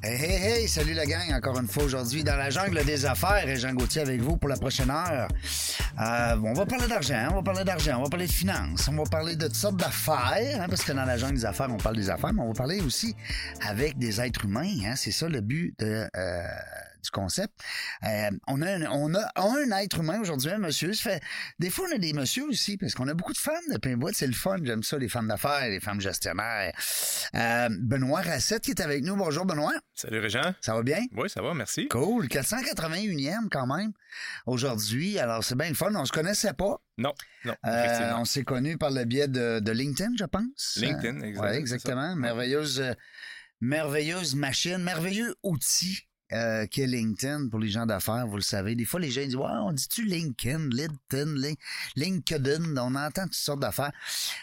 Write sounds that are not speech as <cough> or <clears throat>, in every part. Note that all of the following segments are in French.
Hey, hey, hey, salut la gang, encore une fois aujourd'hui dans la jungle des affaires et Jean Gauthier avec vous pour la prochaine heure. Euh, on va parler d'argent, on va parler d'argent, on va parler de finances, on va parler de toutes sortes d'affaires, hein, parce que dans la jungle des affaires, on parle des affaires, mais on va parler aussi avec des êtres humains, hein, c'est ça le but de, euh, du concept. Euh, on, a un, on a un être humain aujourd'hui, un monsieur. Ça fait, des fois, on a des messieurs aussi, parce qu'on a beaucoup de femmes de Pinbois. C'est le fun, j'aime ça, les femmes d'affaires, les femmes gestionnaires. Euh, Benoît Rassette qui est avec nous. Bonjour, Benoît. Salut, Régent. Ça va bien? Oui, ça va, merci. Cool. 481e quand même aujourd'hui. Alors, c'est bien le fun. On se connaissait pas. Non, non. Euh, on s'est connus par le biais de, de LinkedIn, je pense. LinkedIn, exactement. Ouais, exactement. Merveilleuse, euh, merveilleuse machine, merveilleux outil euh, qu'est LinkedIn pour les gens d'affaires, vous le savez. Des fois, les gens disent Ouais, on dit-tu LinkedIn, LinkedIn, Lin- LinkedIn, on entend toutes sortes d'affaires.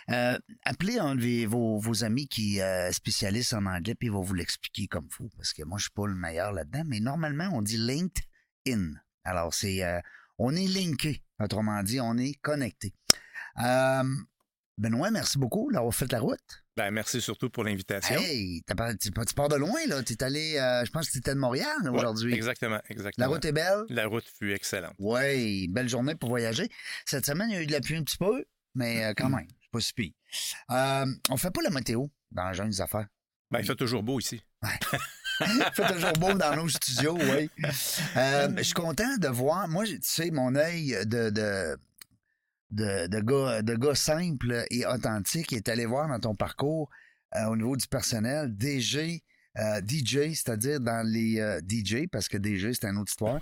Euh, appelez un de vos- amis qui est spécialiste en anglais, puis il va vous l'expliquer comme faut, parce que moi, je suis pas le meilleur là-dedans, mais normalement, on dit LinkedIn. Alors, c'est euh, on est linké, autrement dit, on est connecté. Benoît, merci beaucoup d'avoir fait la route. Ben, merci surtout pour l'invitation. Hey, tu, tu pars de loin, là. T'es allé, euh, je pense que t'étais de Montréal Ouais, aujourd'hui. Exactement, exactement. La route est belle. La route fut excellente. Oui, belle journée pour voyager. Cette semaine, il y a eu de la pluie un petit peu, mais euh, quand même, c'est pas si pire. Euh, on fait pas la météo dans jungle des affaires. Ben, il fait toujours beau ici. <laughs> Il fait toujours beau dans nos studios, oui. Euh, je suis content de voir, moi, tu sais, mon œil de, de, de, de gars, de gars simple et authentique est allé voir dans ton parcours euh, au niveau du personnel, DG, euh, DJ, c'est-à-dire dans les euh, DJ, parce que DJ, c'est une autre histoire.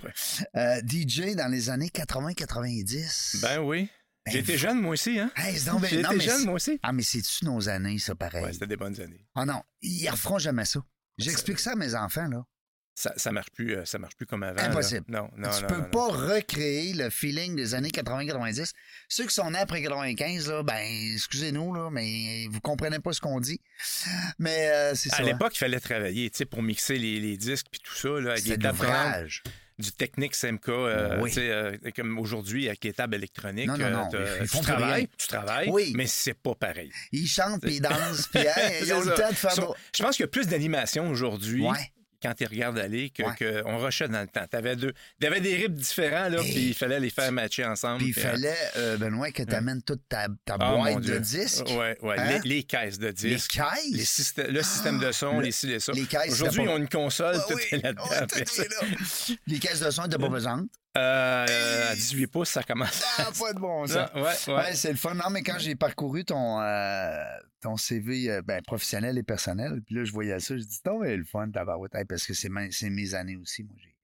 DJ dans les années 80-90. Ben oui. Ben, été jeune, moi aussi, hein? Hey, <laughs> ben- mais jeune, moi aussi. Ah, mais c'est-tu nos années, ça, pareil? Ouais, c'était des bonnes années. Ah non, ils referont jamais ça. J'explique ça à mes enfants, là. Ça, ça marche plus, euh, ça marche plus comme avant. là. Impossible. Non, non, tu non. peux non, pas recréer le feeling des années 80-90. Ceux qui sont nés après 95, là, ben, excusez-nous, là, mais vous comprenez pas ce qu'on dit. Mais euh, c'est ça. À l'époque, il fallait travailler, tu sais, pour mixer les, les disques puis tout ça, là, avec les l'ouvrage. du Technic SMK, euh, Oui. euh, comme aujourd'hui avec les tables électroniques. Non, non, non, t'as- ils tu font travailles, tu travailles, Oui. mais c'est pas pareil. Ils chantent, puis ils dansent, puis <laughs> hey, ils ont le temps de faire... So- Je pense qu'il y a plus d'animation aujourd'hui Ouais. Quand tu regardes aller que, Ouais. que rushait dans le temps. T'avais deux, t'avais des rips différents là, puis il fallait les faire matcher ensemble. Puis il euh, fallait, euh, Benoît, que tu amènes toute ta, ta ah, boîte de disques. Ouais, ouais. Hein? Les, les caisses de Les disques. caisses? les systè- le système de son, le- les ci, les ça. les caisses, Aujourd'hui, ils ont une console, Ah tout oui, est là-dedans. ouais, <laughs> tout est là. Les caisses de son étaient pas pesantes. Euh, à 18 pouces, ça commence. Ah, pas de bon <laughs> sens. Ah, ouais, ouais. Ouais, c'est le fun. Non, mais quand j'ai parcouru ton, euh, ton CV euh, ben, professionnel et personnel, puis là, je voyais ça, je dis, non, mais le fun, tabarouette, parce que c'est mes, années aussi. Moi, j'ai,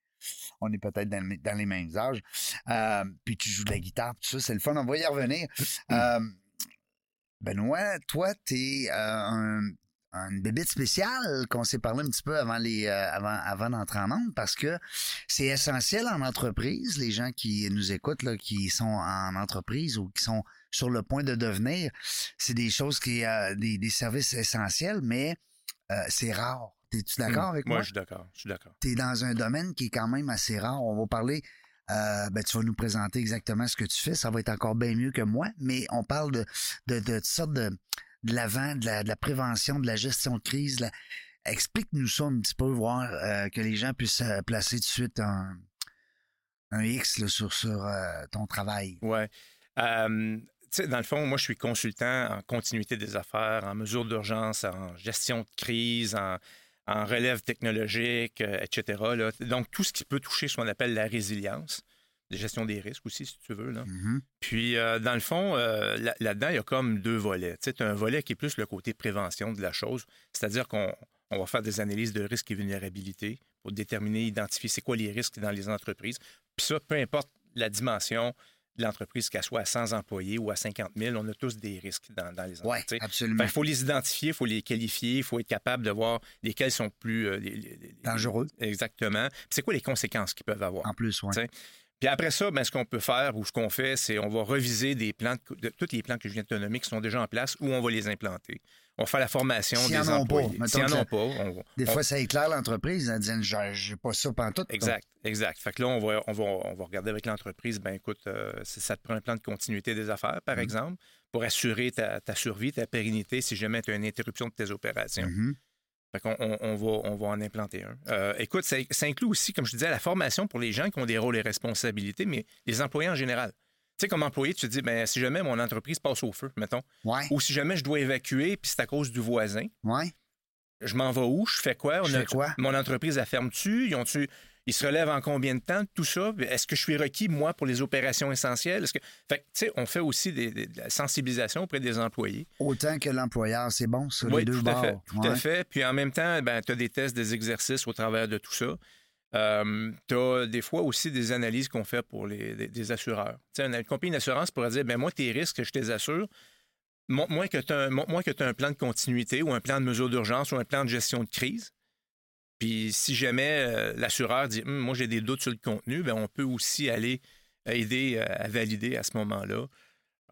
on est peut-être dans, le- dans les mêmes âges. Euh, puis tu joues de la guitare, tout ça, c'est le fun. On va y revenir. Euh, Benoît, toi, t'es un, une bébête spéciale qu'on s'est parlé un petit peu avant les euh, avant avant d'entrer en onde parce que c'est essentiel en entreprise les gens qui nous écoutent là qui sont en entreprise ou qui sont sur le point de devenir c'est des choses qui euh, des, des services essentiels mais euh, c'est rare t'es-tu d'accord avec moi? moi? je suis d'accord. Je suis d'accord. tu es dans un domaine qui est quand même assez rare. On va parler, euh, ben, tu vas nous présenter exactement ce que tu fais. Ça va être encore bien mieux que moi, mais on parle de, de, de toutes sortes de, de l'avant, de la, prévention, de la gestion de crise. Explique-nous ça un petit peu, voir euh, que les gens puissent placer tout de suite un, un X sur, sur euh, ton travail. Ouais. Euh, dans le fond, moi, je suis consultant en continuité des affaires, en mesure d'urgence, en gestion de crise, en, en relève technologique, euh, etc. Donc, tout ce qui peut toucher ce qu'on appelle la résilience, la gestion des risques aussi, si tu veux. Là. Mhm. Puis, euh, dans le fond, euh, là- là-dedans, il y a comme deux volets. Tu sais, as un volet qui est plus le côté prévention de la chose, c'est-à-dire qu'on on va faire des analyses de risques et vulnérabilités pour déterminer, identifier c'est quoi les risques dans les entreprises. Puis ça, peu importe la dimension de l'entreprise, qu'elle soit à 100 employés ou à 50 000, on a tous des risques dans, dans les Oui, entreprises. Il absolument. faut les identifier, il faut les qualifier, il faut être capable de voir lesquels sont plus... euh, les- les- les- Dangereux. Exactement. Puis c'est quoi les conséquences qu'ils peuvent avoir. En plus, oui. Puis après ça, ben, ce qu'on peut faire ou ce qu'on fait, c'est on va reviser des plans, de, tous les plans que je viens de te nommer qui sont déjà en place ou on va les implanter. On va faire la formation des en employés. S'ils n'en ont pas, on, Des on- fois, ça éclaire l'entreprise en disant J'ai pas ça pantoute. Exact, exact. Fait que là, on va, on va, on va regarder avec l'entreprise, ben écoute, euh, ça te prend un plan de continuité des affaires, par Mhm. exemple, pour assurer ta, ta survie, ta pérennité si jamais tu as une interruption de tes opérations. Mhm. Fait qu'on on, on va, on va en implanter un. Euh, écoute, ça, ça inclut aussi, comme je disais, la formation pour les gens qui ont des rôles et responsabilités, mais les employés en général. Tu sais, comme employé, tu te dis, ben, si jamais mon entreprise passe au feu, mettons, Ouais, ou si jamais je dois évacuer, puis c'est à cause du voisin, ouais. je m'en vais où? Je fais quoi? Je On a- fais quoi? Mon entreprise, elle ferme-tu? Ils, ont-tu- ils se relèvent en combien de temps? Tout ça? Est-ce que je suis requis, moi, pour les opérations essentielles? Est-ce que... Fait que, tu sais, on fait aussi des, des- de la sensibilisation auprès des employés. Autant que l'employeur, c'est bon, ça, les Oui, deux tout à fait. Tout à fait. Puis en même temps, ben, tu as des tests, des exercices au travers de tout ça. tu as des fois aussi des analyses qu'on fait pour les, des, des assureurs. Tu sais, une, une compagnie d'assurance pourrait dire ben moi, tes risques, je te les assure. Mo- Moi que tu as, un- montre-moi que tu as un plan de continuité ou un plan de mesure d'urgence ou un plan de gestion de crise. Puis si jamais euh, l'assureur dit Hum, moi j'ai des doutes sur le contenu, ben, on peut aussi aller aider euh, à valider à ce moment-là.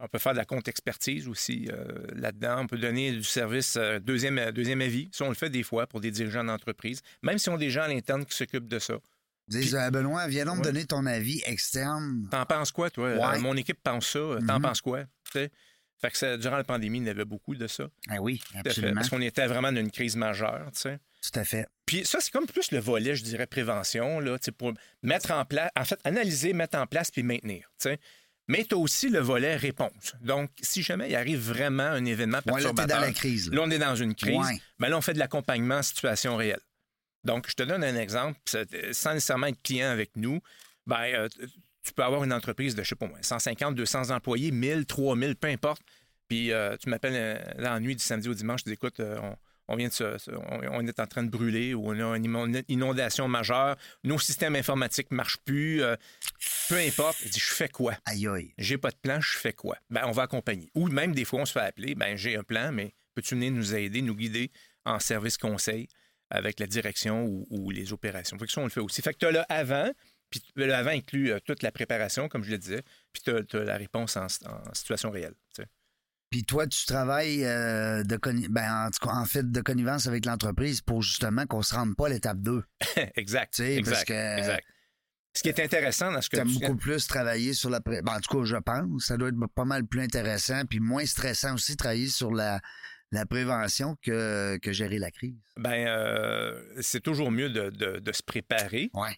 On peut faire de la contre-expertise aussi euh, là-dedans. On peut donner du service euh, deuxième, euh, deuxième avis. Ça, on le fait des fois pour des dirigeants d'entreprise, même si on a des gens à l'interne qui s'occupent de ça. Dis, euh, Benoît, viens donc me donner ton avis externe. T'en penses quoi, toi? Ouais. Euh, mon équipe pense ça. T'en Mhm. penses quoi? Fait que ça- durant la pandémie, il y avait beaucoup de ça. Ah oui, absolument. Parce qu'on était vraiment dans une crise majeure. tu sais. Tout à fait. Puis ça, c'est comme plus le volet, je dirais, prévention, là, pour mettre en place, en fait, analyser, mettre en place puis maintenir. Mais tu as aussi le volet réponse. Donc, si jamais il arrive vraiment un événement Ouais, là, perturbateur, dans la crise. là. Là, on est dans une crise. Ouais. Ben là, on fait de l'accompagnement en situation réelle. Donc, je te donne un exemple. ça- Sans nécessairement être client avec nous, ben, euh, tu peux avoir une entreprise de, je sais pas moi, 150, 200 employés, 1000, 3000, peu importe. Puis euh, tu m'appelles euh, la nuit du samedi au dimanche, tu dis, écoute, euh, on, on vient de se, se- on, on est en train de brûler ou on a une inondation majeure, nos systèmes informatiques ne marchent plus, euh, peu importe. Il dit, je fais quoi? Aïe, aïe. j'ai pas de plan, je fais quoi? Ben, on va accompagner. Ou même des fois, on se fait appeler, ben, j'ai un plan, mais peux-tu venir nous aider, nous guider en service conseil avec la direction ou, ou les opérations? Fait que ça, on le fait aussi. Fait que tu as le avant, puis le avant inclut euh, toute la préparation, comme je le disais, puis tu as, la réponse en, en situation réelle. Puis toi, tu travailles euh, de ben, en, tout cas, en fait de connivence avec l'entreprise pour justement qu'on se rende pas à l'étape 2. <laughs> exact. Tu sais, parce exact. que- exact. Ce qui est intéressant dans ce que Tu as tu beaucoup plus travaillé sur la... ben, en tout cas, je pense. Ça doit être pas mal plus intéressant puis moins stressant aussi travailler sur la, la prévention que, que gérer la crise. ben, euh, c'est toujours mieux de, de- de se préparer. Ouais.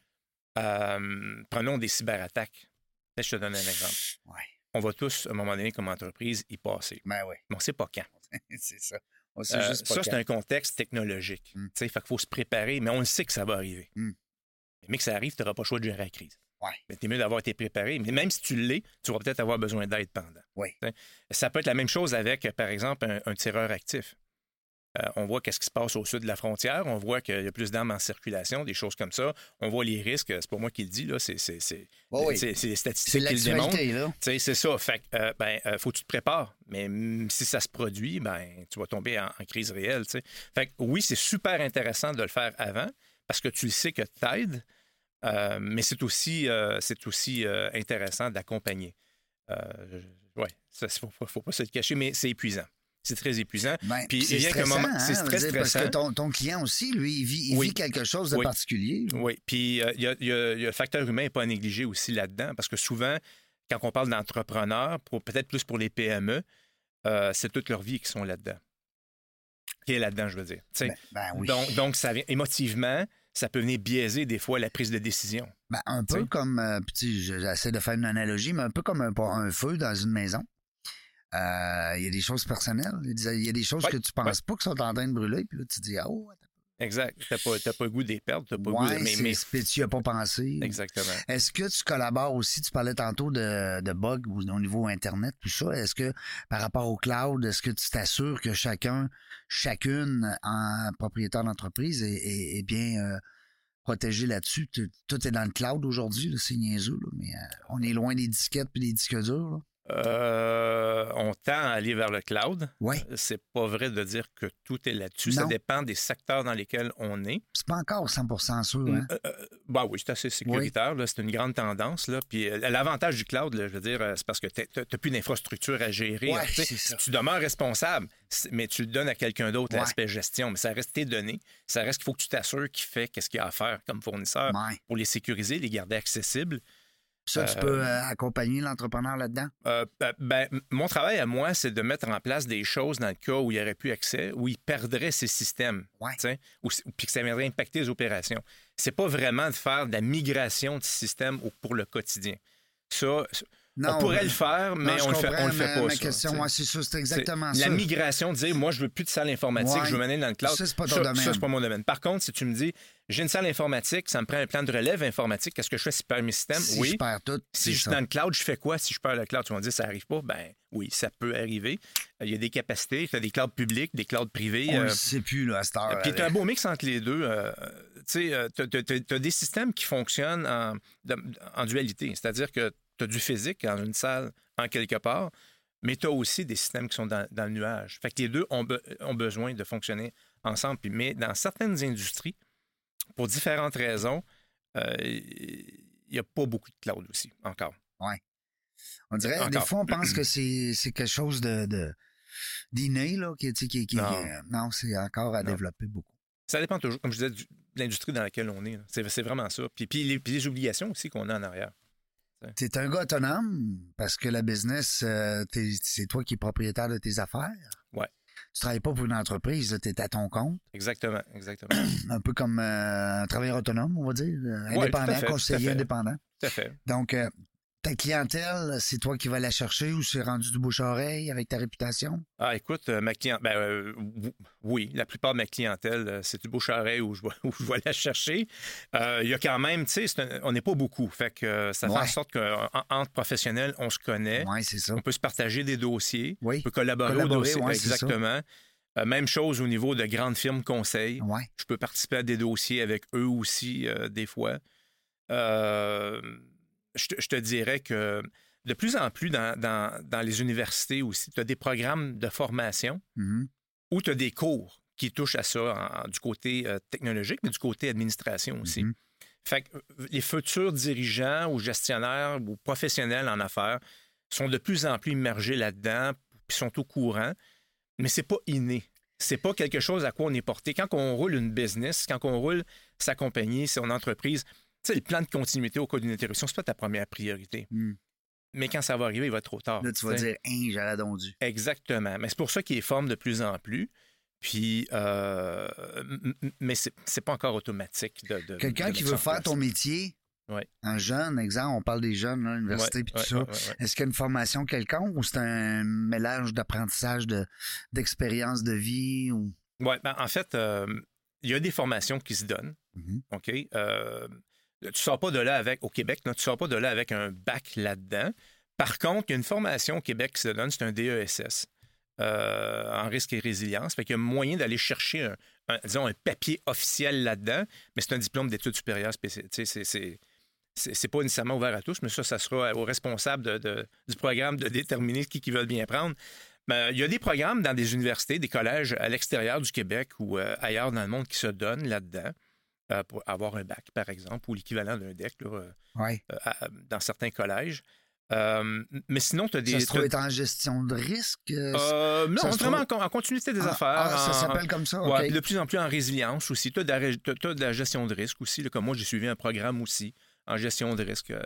Euh, prenons des cyberattaques. Je te donne un exemple. Ouais. On va tous, à un moment donné, comme entreprise, y passer. Ben oui, Mais on ne sait pas quand. <laughs> c'est ça. On sait Euh, juste pas ça, c'est un contexte technologique. Mm. Fait qu'il faut se préparer, mais on le sait que ça va arriver. Mm. Mais que ça arrive, tu n'auras pas le choix de gérer la crise. Ouais. Mais t'es mieux d'avoir été préparé. Mais même si tu l'es, tu vas peut-être avoir besoin d'aide pendant. Oui. Ça peut être la même chose avec, par exemple, un, un tireur actif. Euh, on voit qu'est-ce qui se passe au sud de la frontière. On voit qu'il y a plus d'armes en circulation, des choses comme ça. On voit les risques. C'est pas moi qui le dis, là. C'est, c'est, c'est, oui. c'est- c'est les statistiques qui le démontrent. c'est ça. Fait euh, ben, euh, faut que tu te prépares. Mais si ça se produit, ben, tu vas tomber en, en crise réelle. Fait que oui, c'est super intéressant de le faire avant parce que tu le sais que t'aides, euh, mais c'est aussi, c'est aussi intéressant d'accompagner. Je- ouais, faut, faut- faut pas se le cacher, mais c'est épuisant. C'est très épuisant. Ben, Puis c'est il y a qu'un stressant, moment- hein, c'est veux très dire, Parce que stressant. ton, ton client aussi, lui, il vit, il Oui. vit quelque chose de Oui. particulier. Oui, puis euh, il y, a, y a- il y a le facteur humain n'est pas à négliger aussi là-dedans, parce que souvent, quand on parle d'entrepreneurs, peut-être plus pour les PME, euh, c'est toute leur vie qui sont là-dedans. Qui est là-dedans, je veux dire. Ben, ben oui. donc, donc, ça vient émotivement, ça peut venir biaiser des fois la prise de décision. Ben, un peu comme, euh, j'essaie de faire une analogie, mais un peu comme un, un feu dans une maison. Euh, Il y a des choses personnelles, il y a des, choses Ouais, que tu penses pas qui sont en train de brûler, puis là, tu dis, ah, oh. Exact. Tu n'as pas, t'as pas le goût des perdre, tu pas le goût de- mais, mais- tu n'y as pas pensé. Exactement. Est-ce que tu collabores aussi, tu parlais tantôt de, de bugs au, au niveau Internet, tout ça. Est-ce que par rapport au cloud, est-ce que tu t'assures que chacun, chacune en propriétaire d'entreprise est, est- est bien euh, protégé là-dessus? Tout est dans le cloud aujourd'hui, c'est niaiseux, là, mais euh, on est loin des disquettes puis des disques durs. là. Euh, on tend à aller vers le cloud. Oui. C'est pas vrai de dire que tout est là-dessus. Ça dépend des secteurs dans lesquels on est. C'est pas encore 100% sûr. Hein? Euh, euh, bah oui, c'est assez sécuritaire. C'est une grande tendance. Là. Puis l'avantage du cloud, là, je veux dire, c'est parce que tu n'as plus d'infrastructure à gérer. Ouais, ça. Tu demeures responsable, mais tu le donnes à quelqu'un d'autre, Ouais. l'aspect gestion. Mais ça reste tes données. Ça reste qu'il faut que tu t'assures qu'il fait qu'est-ce qu'il y a à faire comme fournisseur Ouais. pour les sécuriser, les garder accessibles. Ça, tu Euh, peux euh, accompagner l'entrepreneur là-dedans? Euh, ben, mon travail à moi, c'est de mettre en place des choses dans le cas où il n'y aurait plus accès, où il perdrait ses systèmes, Ouais. ou puis que ça viendrait impacter les opérations. C'est pas vraiment de faire de la migration de système pour le quotidien. Ça, on pourrait le faire, mais non, on le fait, on le fait pas. Ma ça, question, tu sais. ouais, c'est ça, c'est C'est exactement La ça. migration, de dire, moi, je veux plus de salle informatique, Ouais. je veux mener dans le cloud. Ça, c'est pas ton ça, domaine. ça, c'est pas mon domaine. Par contre, si tu me dis, j'ai une salle informatique, ça me prend un plan de relève informatique, qu'est-ce que je fais si je perds mes systèmes? Si oui. je perds tout, Si je suis dans le cloud, je fais quoi si je perds le cloud? Tu vas me dire, ça n'arrive pas? Ben oui, ça peut arriver. Euh, Il y a des capacités. Tu as des clouds publics, des clouds privés. On euh, le sait plus, là, à cette heure. puis tu as un beau mix entre les deux. euh, tu sais, tu as, des systèmes qui fonctionnent en dualité. C'est-à-dire que tu as du physique dans une salle, en quelque part, mais tu as aussi des systèmes qui sont dans, dans le nuage. Fait que les deux ont, be- ont besoin de fonctionner ensemble. Puis, mais dans certaines industries, pour différentes raisons, euh, il n'y a pas beaucoup de cloud aussi, encore. On dirait, des fois, on pense que <clears throat> c'est quelque chose de, d'inné, là, qui, qui, qui- Non. c'est encore à Non. développer beaucoup. Ça dépend toujours, comme je disais, du- de l'industrie dans laquelle on est. C'est c'est vraiment ça. Puis, puis les, puis les obligations aussi qu'on a en arrière. T'es un gars autonome parce que la business, euh, c'est toi qui es propriétaire de tes affaires. Ouais. Tu travailles pas pour une entreprise, tu es à ton compte. Exactement, exactement. <clears throat> Un peu comme euh, un travailleur autonome, on va dire. euh, Ouais, tout à Indépendant, fait, tout à conseiller fait. indépendant. Tout à fait. Donc, euh, ta clientèle, c'est toi qui vas la chercher ou c'est rendu du bouche-oreille avec ta réputation? Ah, écoute, euh, ma clientèle, ben, euh, oui, la plupart de ma clientèle, euh, c'est du bouche-à-oreille où je vais, <laughs> où je vais la chercher. Il y a quand même, tu sais, on n'est pas beaucoup. Fait que ça fait en Ouais. sorte qu'entre professionnels, on se connaît. Oui, c'est ça. On peut se partager des dossiers. Oui. On peut collaborer, Collaborer, dossier. ouais, c'est ça. Exactement. Euh, même chose au niveau de grandes firmes conseils. Ouais. Je peux participer à des dossiers avec eux aussi, euh, des fois. Euh, je, te, je te dirais que de plus en plus dans, dans- dans les universités aussi, tu as des programmes de formation Mhm. où tu as des cours qui touchent à ça en- du côté euh, technologique, mais du côté administration aussi. Mhm. Fait que euh, les futurs dirigeants ou gestionnaires ou professionnels en affaires sont de plus en plus immergés là-dedans, puis sont au courant, mais c'est pas inné. C'est pas quelque chose à quoi on est porté. Quand on roule une business, quand on roule sa compagnie, son entreprise, sais, le plan de continuité au cas d'une interruption, c'est pas ta première priorité. Mm. Mais quand ça va arriver, il va être trop tard. Là, tu vas dire, hein, dû. Exactement. Mais c'est pour ça qu'il est forme de plus en plus. Puis, euh, mais c'est pas encore automatique de. de- Quelqu'un qui veut faire ton métier, Ouais. un jeune, exemple, on parle des jeunes, là, l'université Ouais, puis tout ouais, ça. Est-ce qu'il y a une formation quelconque ou c'est un mélange d'apprentissage, de, d'expérience de vie ou? Ouais, ben, en fait, euh, il y a des formations qui se donnent. Mhm. OK? Euh, tu sors pas de là avec, au Québec, là, tu sors pas de là avec un bac là-dedans. Par contre, il y a une formation au Québec qui se donne, c'est un DESS euh, en risque et résilience. Fait qu'il y a moyen d'aller chercher un, disons, un papier officiel là-dedans, mais c'est un diplôme d'études supérieures c'est- pas nécessairement ouvert à tous, mais ça, ça sera aux responsables du programme de déterminer qui, qui veulent bien prendre. Mais il y a des programmes dans des universités, des collèges à l'extérieur du Québec ou euh, ailleurs dans le monde qui se donnent là-dedans euh, pour avoir un bac, par exemple, ou l'équivalent d'un DEC là, euh, Ouais. euh, à- dans certains collèges. Euh, mais sinon, tu as des. Ça se trouve être en gestion de risque. euh, non, vraiment trouve- en, en continuité des ah, affaires. ah, ça s'appelle comme ça, Ouais, de plus en plus en résilience aussi. Tu as, de la de gestion de risque aussi. là, comme moi, j'ai suivi un programme aussi en gestion de risque euh,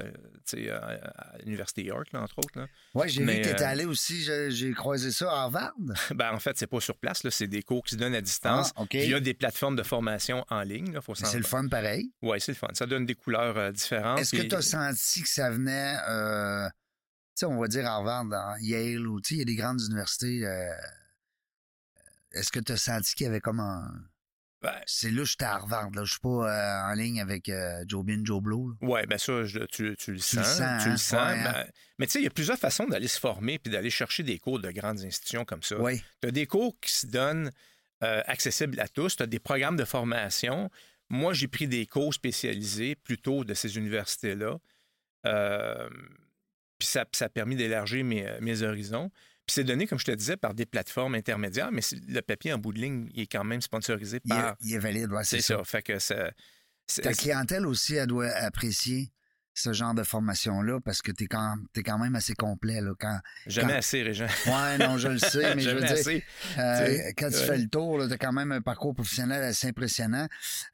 tu sais, à, l'Université York, là, entre autres. Ouais, j'ai vu que t'étais euh, allé aussi, j'ai croisé ça à Harvard. <laughs> Ben, en fait, c'est pas sur place. C'est des cours qui se donnent à distance. Ah, OK. Puis Il y a des plateformes de formation en ligne. C'est le fun pareil. Oui, c'est le fun. Ça donne des couleurs euh, différentes. Est-ce que tu as senti que ça venait, euh, tu sais, on va dire Harvard, dans Yale, ou tu il y a des grandes universités. euh, Est-ce que tu as senti qu'il y avait comme un. Ben, C'est là, j'étais à Harvard, là. Je suis pas euh, en ligne avec euh, Joe Bin, Joe Blow. là. Oui, bien ça, je- tu, tu le Tu sens. sens, tu hein? le sens. Ouais, hein? ben, mais tu sais, il y a plusieurs façons d'aller se former puis d'aller chercher des cours de grandes institutions comme ça. Oui. Tu as des cours qui se donnent euh, accessibles à tous. Tu as des programmes de formation. Moi, j'ai pris des cours spécialisés plutôt de ces universités-là. Puis ça, ça a permis d'élargir mes, mes horizons. Puis c'est donné, comme je te disais, par des plateformes intermédiaires, mais le papier en bout de ligne, il est quand même sponsorisé Il est, par. il est valide, ouais, C'est ça. ça. Fait que ça. Ta clientèle aussi, elle doit apprécier ce genre de formation-là parce que t'es quand, t'es quand même assez complet. Là, quand... Jamais quand- assez, Régent. Ouais, non, je le sais, <laughs> mais je veux dire, assez. euh, tu sais, quand tu ouais. fais le tour, tu as quand même un parcours professionnel assez impressionnant.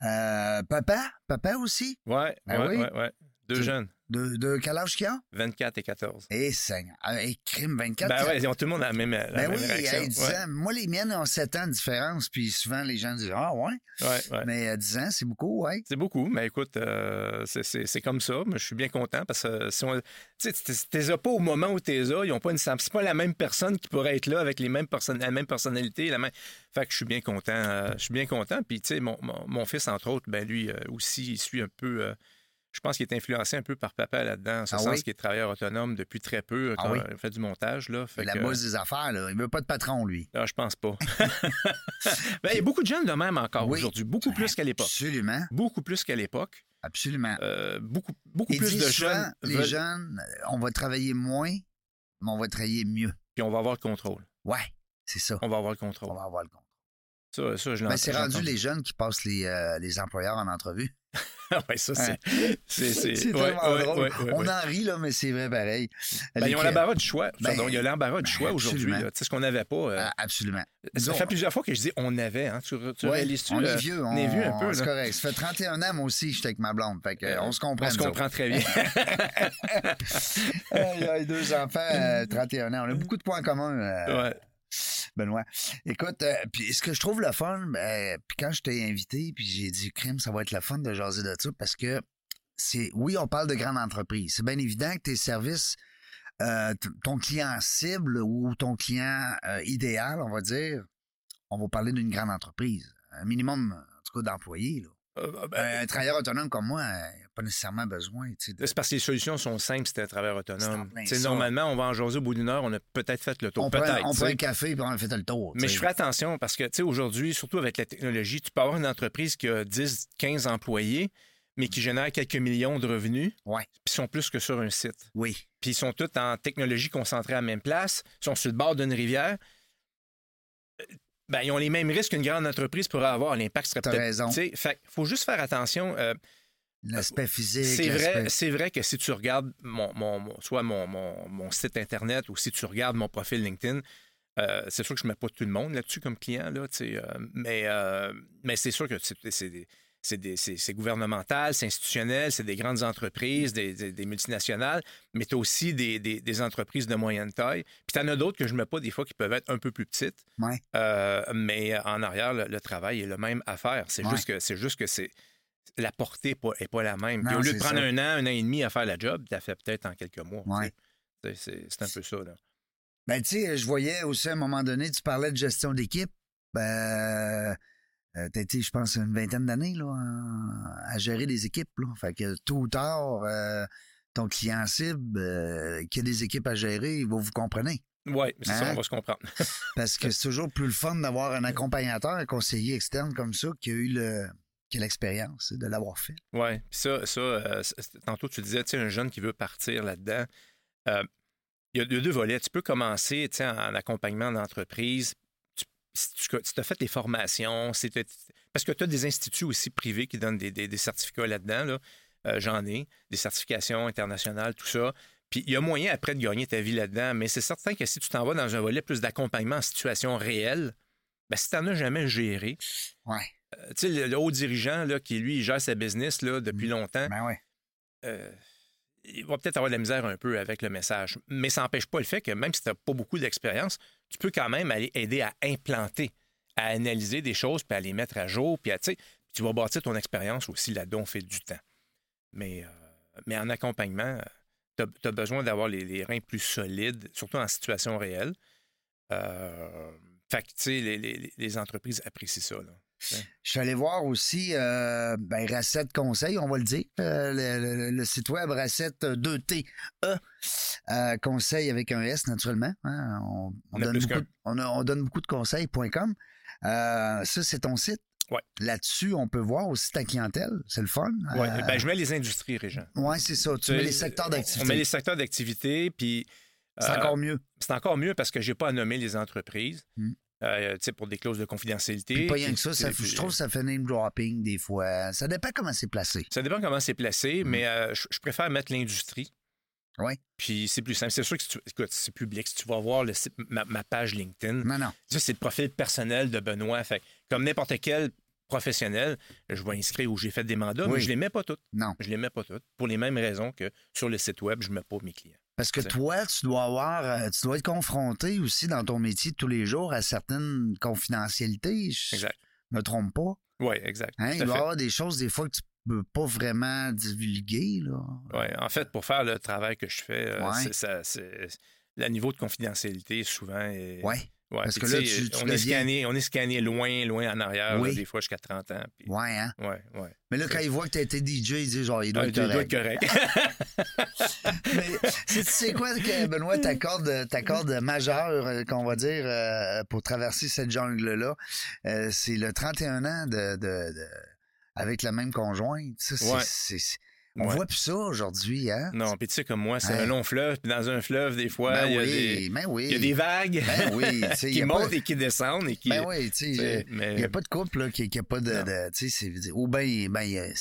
Euh, papa, papa aussi, Ouais, Ah ouais, oui? ouais, ouais. Deux jeunes, de, de quel âge qu'il a? 24 et 14. Eh, Seigneur. Ah, eh, crime 24. Ben ouais, ils ont tout le monde la même, la Ben même oui, réaction. hey, 10 ouais, ans. Moi, les miennes ont 7 ans de différence, puis souvent, les gens disent Ah, ouais. ouais, ouais. Mais euh, 10 ans, c'est beaucoup, ouais. C'est beaucoup, mais écoute, euh, c'est- comme ça. Mais je suis bien content parce que si on, tu sais, t'es as pas au moment où t'es là, ils ont pas une, c'est pas la même personne qui pourrait être là avec les mêmes la même personnalité, la même. Fait que je suis bien content. euh, je suis bien content. Puis tu sais, mon, mon, mon fils entre autres, ben lui euh, aussi, il suit un peu. Je pense qu'il est influencé un peu par papa là-dedans, en ce Ah sens oui? qu'il est travailleur autonome depuis très peu, Ah oui? il fait du montage là. Fait la que, bosse des affaires, là. Il veut pas de patron, lui. ah, je pense pas. <laughs> ben, il y a beaucoup de jeunes de même encore Oui. aujourd'hui, beaucoup plus qu'à l'époque. Absolument. Beaucoup plus qu'à l'époque. Absolument. Euh, beaucoup beaucoup plus de souvent, jeunes les veulent- jeunes, euh, on va travailler moins, mais on va travailler mieux. puis on va avoir le contrôle. Ouais, c'est ça. On va avoir le On contrôle. va avoir le compte. Ça, ça, je Ben, c'est rendu les jeunes qui passent les, euh, les employeurs en entrevue. <laughs> ouais, ça, c'est. C'est tellement ouais, drôle. on en rit, là, mais c'est vrai pareil. Ben, ils ont l'embarras du choix. Ben, Pardon, il y a l'embarras du ben, choix aujourd'hui. Tu sais, ce qu'on n'avait pas. euh, Ah, Absolument. ça fait plusieurs fois que je dis on avait. Hein. Tu, on euh, est vieux. On est vieux un peu. C'est correct. Ça fait 31 ans, moi aussi, j'étais avec ma blonde. Fait que, Euh, on se comprend. On se comprend très bien. Il y a deux enfants, euh, 31 ans. On a beaucoup de points communs, euh, ouais. Benoît. Écoute, euh, ce que je trouve le fun, ben, puis quand je t'ai invité, puis j'ai dit, crime, ça va être le fun de jaser de ça parce que c'est, oui, on parle de grande entreprise. C'est bien évident que tes services, euh, ton client cible ou ton client euh, idéal, on va dire, on va parler d'une grande entreprise. Un minimum, en tout d'employés. là. Euh, ben, Un travailleur autonome comme moi, il n'a pas nécessairement besoin. de- c'est parce que les solutions sont simples si t'es un travailleur autonome. Normalement, on va en jaser au bout d'une heure, on a peut-être fait le tour. on prend, on un café puis on a fait le tour. Mais je ferai attention parce que, aujourd'hui, surtout avec la technologie, tu peux avoir une entreprise qui a 10, 15 employés, mais qui génère quelques millions de revenus, Ouais. puis sont plus que sur un site. Oui. Puis ils sont tous en technologie concentrée à la même place, ils sont sur le bord d'une rivière. Ben, ils ont les mêmes risques qu'une grande entreprise pourrait avoir. L'impact serait peut-être. raison. Fait faut juste faire attention. euh, L'aspect physique. c'est vrai, c'est vrai que si tu regardes mon, mon- mon- soit mon, site Internet ou si tu regardes mon profil LinkedIn, euh, c'est sûr que je ne mets pas tout le monde là-dessus comme client, là, euh, mais, euh, mais c'est sûr que c'est, c'est des- c'est des- c'est- c'est gouvernemental, c'est institutionnel, c'est des grandes entreprises, des, des- des multinationales, mais tu as aussi des, des- entreprises de moyenne taille. Puis tu en as d'autres que je ne mets pas des fois qui peuvent être un peu plus petites. Ouais. Euh, mais en arrière, le, le travail est le même à faire. C'est Ouais. juste que c'est juste que c'est la portée n'est pas, pas la même. Puis au lieu de prendre ça. un an, un an et demi à faire la job, tu as fait peut-être en quelques mois. tu sais. C'est un peu ça. Là. Ben, tu sais, je voyais aussi à un moment donné, tu parlais de gestion d'équipe. Ben, euh, t'as été, je pense, une vingtaine d'années là, à- gérer des équipes. Là. Fait que tôt ou tard, euh, ton client cible, euh, qui a des équipes à gérer, il va vous comprendre. Oui, c'est ça, Hein? on va se comprendre. <laughs> Parce que c'est toujours plus le fun d'avoir un accompagnateur, un conseiller externe comme ça, qui a eu le qui a l'expérience de l'avoir fait. Oui, puis ça, ça euh, tantôt tu disais, tu sais, un jeune qui veut partir là-dedans, euh, il y, y a deux volets. Tu peux commencer, tu sais, en, en accompagnement d'entreprise. Si tu as fait tes formations, si parce que tu as des instituts aussi privés qui donnent des, des- des certificats là-dedans. Là. Euh, J'en ai, des certifications internationales, tout ça. Puis il y a moyen après de gagner ta vie là-dedans, mais c'est certain que si tu t'en vas dans un volet plus d'accompagnement en situation réelle, ben, si tu n'en as jamais géré, Ouais. euh, tu sais, le, le haut dirigeant là, qui, lui, il gère sa business là, depuis Mm. longtemps, Ben ouais. euh, il va peut-être avoir de la misère un peu avec le message. Mais ça n'empêche pas le fait que même si tu n'as pas beaucoup d'expérience, tu peux quand même aller aider à implanter, à analyser des choses, puis à les mettre à jour, puis à, tu vas bâtir ton expérience aussi là-dedans, on fait du temps. Mais, euh, en accompagnement, tu as, besoin d'avoir les, reins plus solides, surtout en situation réelle. Euh, fait que, les, entreprises apprécient ça. Je suis allé voir aussi euh, ben, Racette Conseil, on va le dire. Euh, le, le- le site web Racette 2T E. Euh, conseil avec un S, naturellement. hein. On, donne beaucoup, de- on, a- on donne beaucoup de conseils.com. Euh, ça, c'est ton site? Ouais. Là-dessus, on peut voir aussi ta clientèle. C'est le fun. Ouais, Euh, ben, je mets les industries, Régent. ouais, c'est ça. Tu mets les secteurs On met d'activité. les secteurs d'activité, puis C'est euh, encore mieux. c'est encore mieux parce que j'ai pas à nommer les entreprises. Mm. Euh, pour des clauses de confidentialité. Puis pas rien que ça, je trouve que ça fait name dropping des fois. Ça dépend comment c'est placé. Ça dépend comment c'est placé, Mm. mais euh, je, je préfère mettre l'industrie. Ouais. Puis c'est plus simple. C'est sûr que si tu, écoute, c'est public. Si tu vas voir le site- ma, ma page LinkedIn, Non, non. ça, c'est le profil personnel de Benoît. Fait comme n'importe quel professionnel, je vais inscrire où j'ai fait des mandats, Oui. mais je les mets pas toutes. Non. Je les mets pas toutes. Pour les mêmes raisons que sur le site web, je mets pas mes clients. Parce que toi, tu dois avoir, euh, tu dois être confronté aussi dans ton métier de tous les jours à certaines confidentialités. Je Exact. me trompe pas. Oui, exact. Hein? Il doit y avoir des choses des fois que tu peux pas vraiment divulguer. Là. Ouais, en fait, pour faire le travail que je fais, euh, Ouais. ça, le niveau de confidentialité, souvent, est... Ouais. Ouais, Parce que là, sais, tu- tu on, est scanné, on est scanné loin, loin en arrière, là, des fois jusqu'à 30 ans. puis- Ouais, hein? Ouais, ouais. Mais là, quand il voit que tu as été DJ, il dit genre, il doit Ah, être il doit correct. être correct. <laughs> Mais c'est- tu sais quoi que Benoît t'accorde t'accorde majeur euh, qu'on va dire euh, pour traverser cette jungle là c'est le 31 ans de, de- de- avec la même conjointe ça c'est Ouais. On Ouais. voit plus ça aujourd'hui hein? Non, puis tu sais, comme moi, c'est Hein? un long fleuve, puis dans un fleuve, des fois, ben il, y a oui des, ben oui il y a des vagues ben oui <laughs> y qui a montent pas, et qui descendent. Et qui, ben oui tu sais euh, mais- il n'y a pas de couple là, qui n'a pas de, tu sais ou ben ben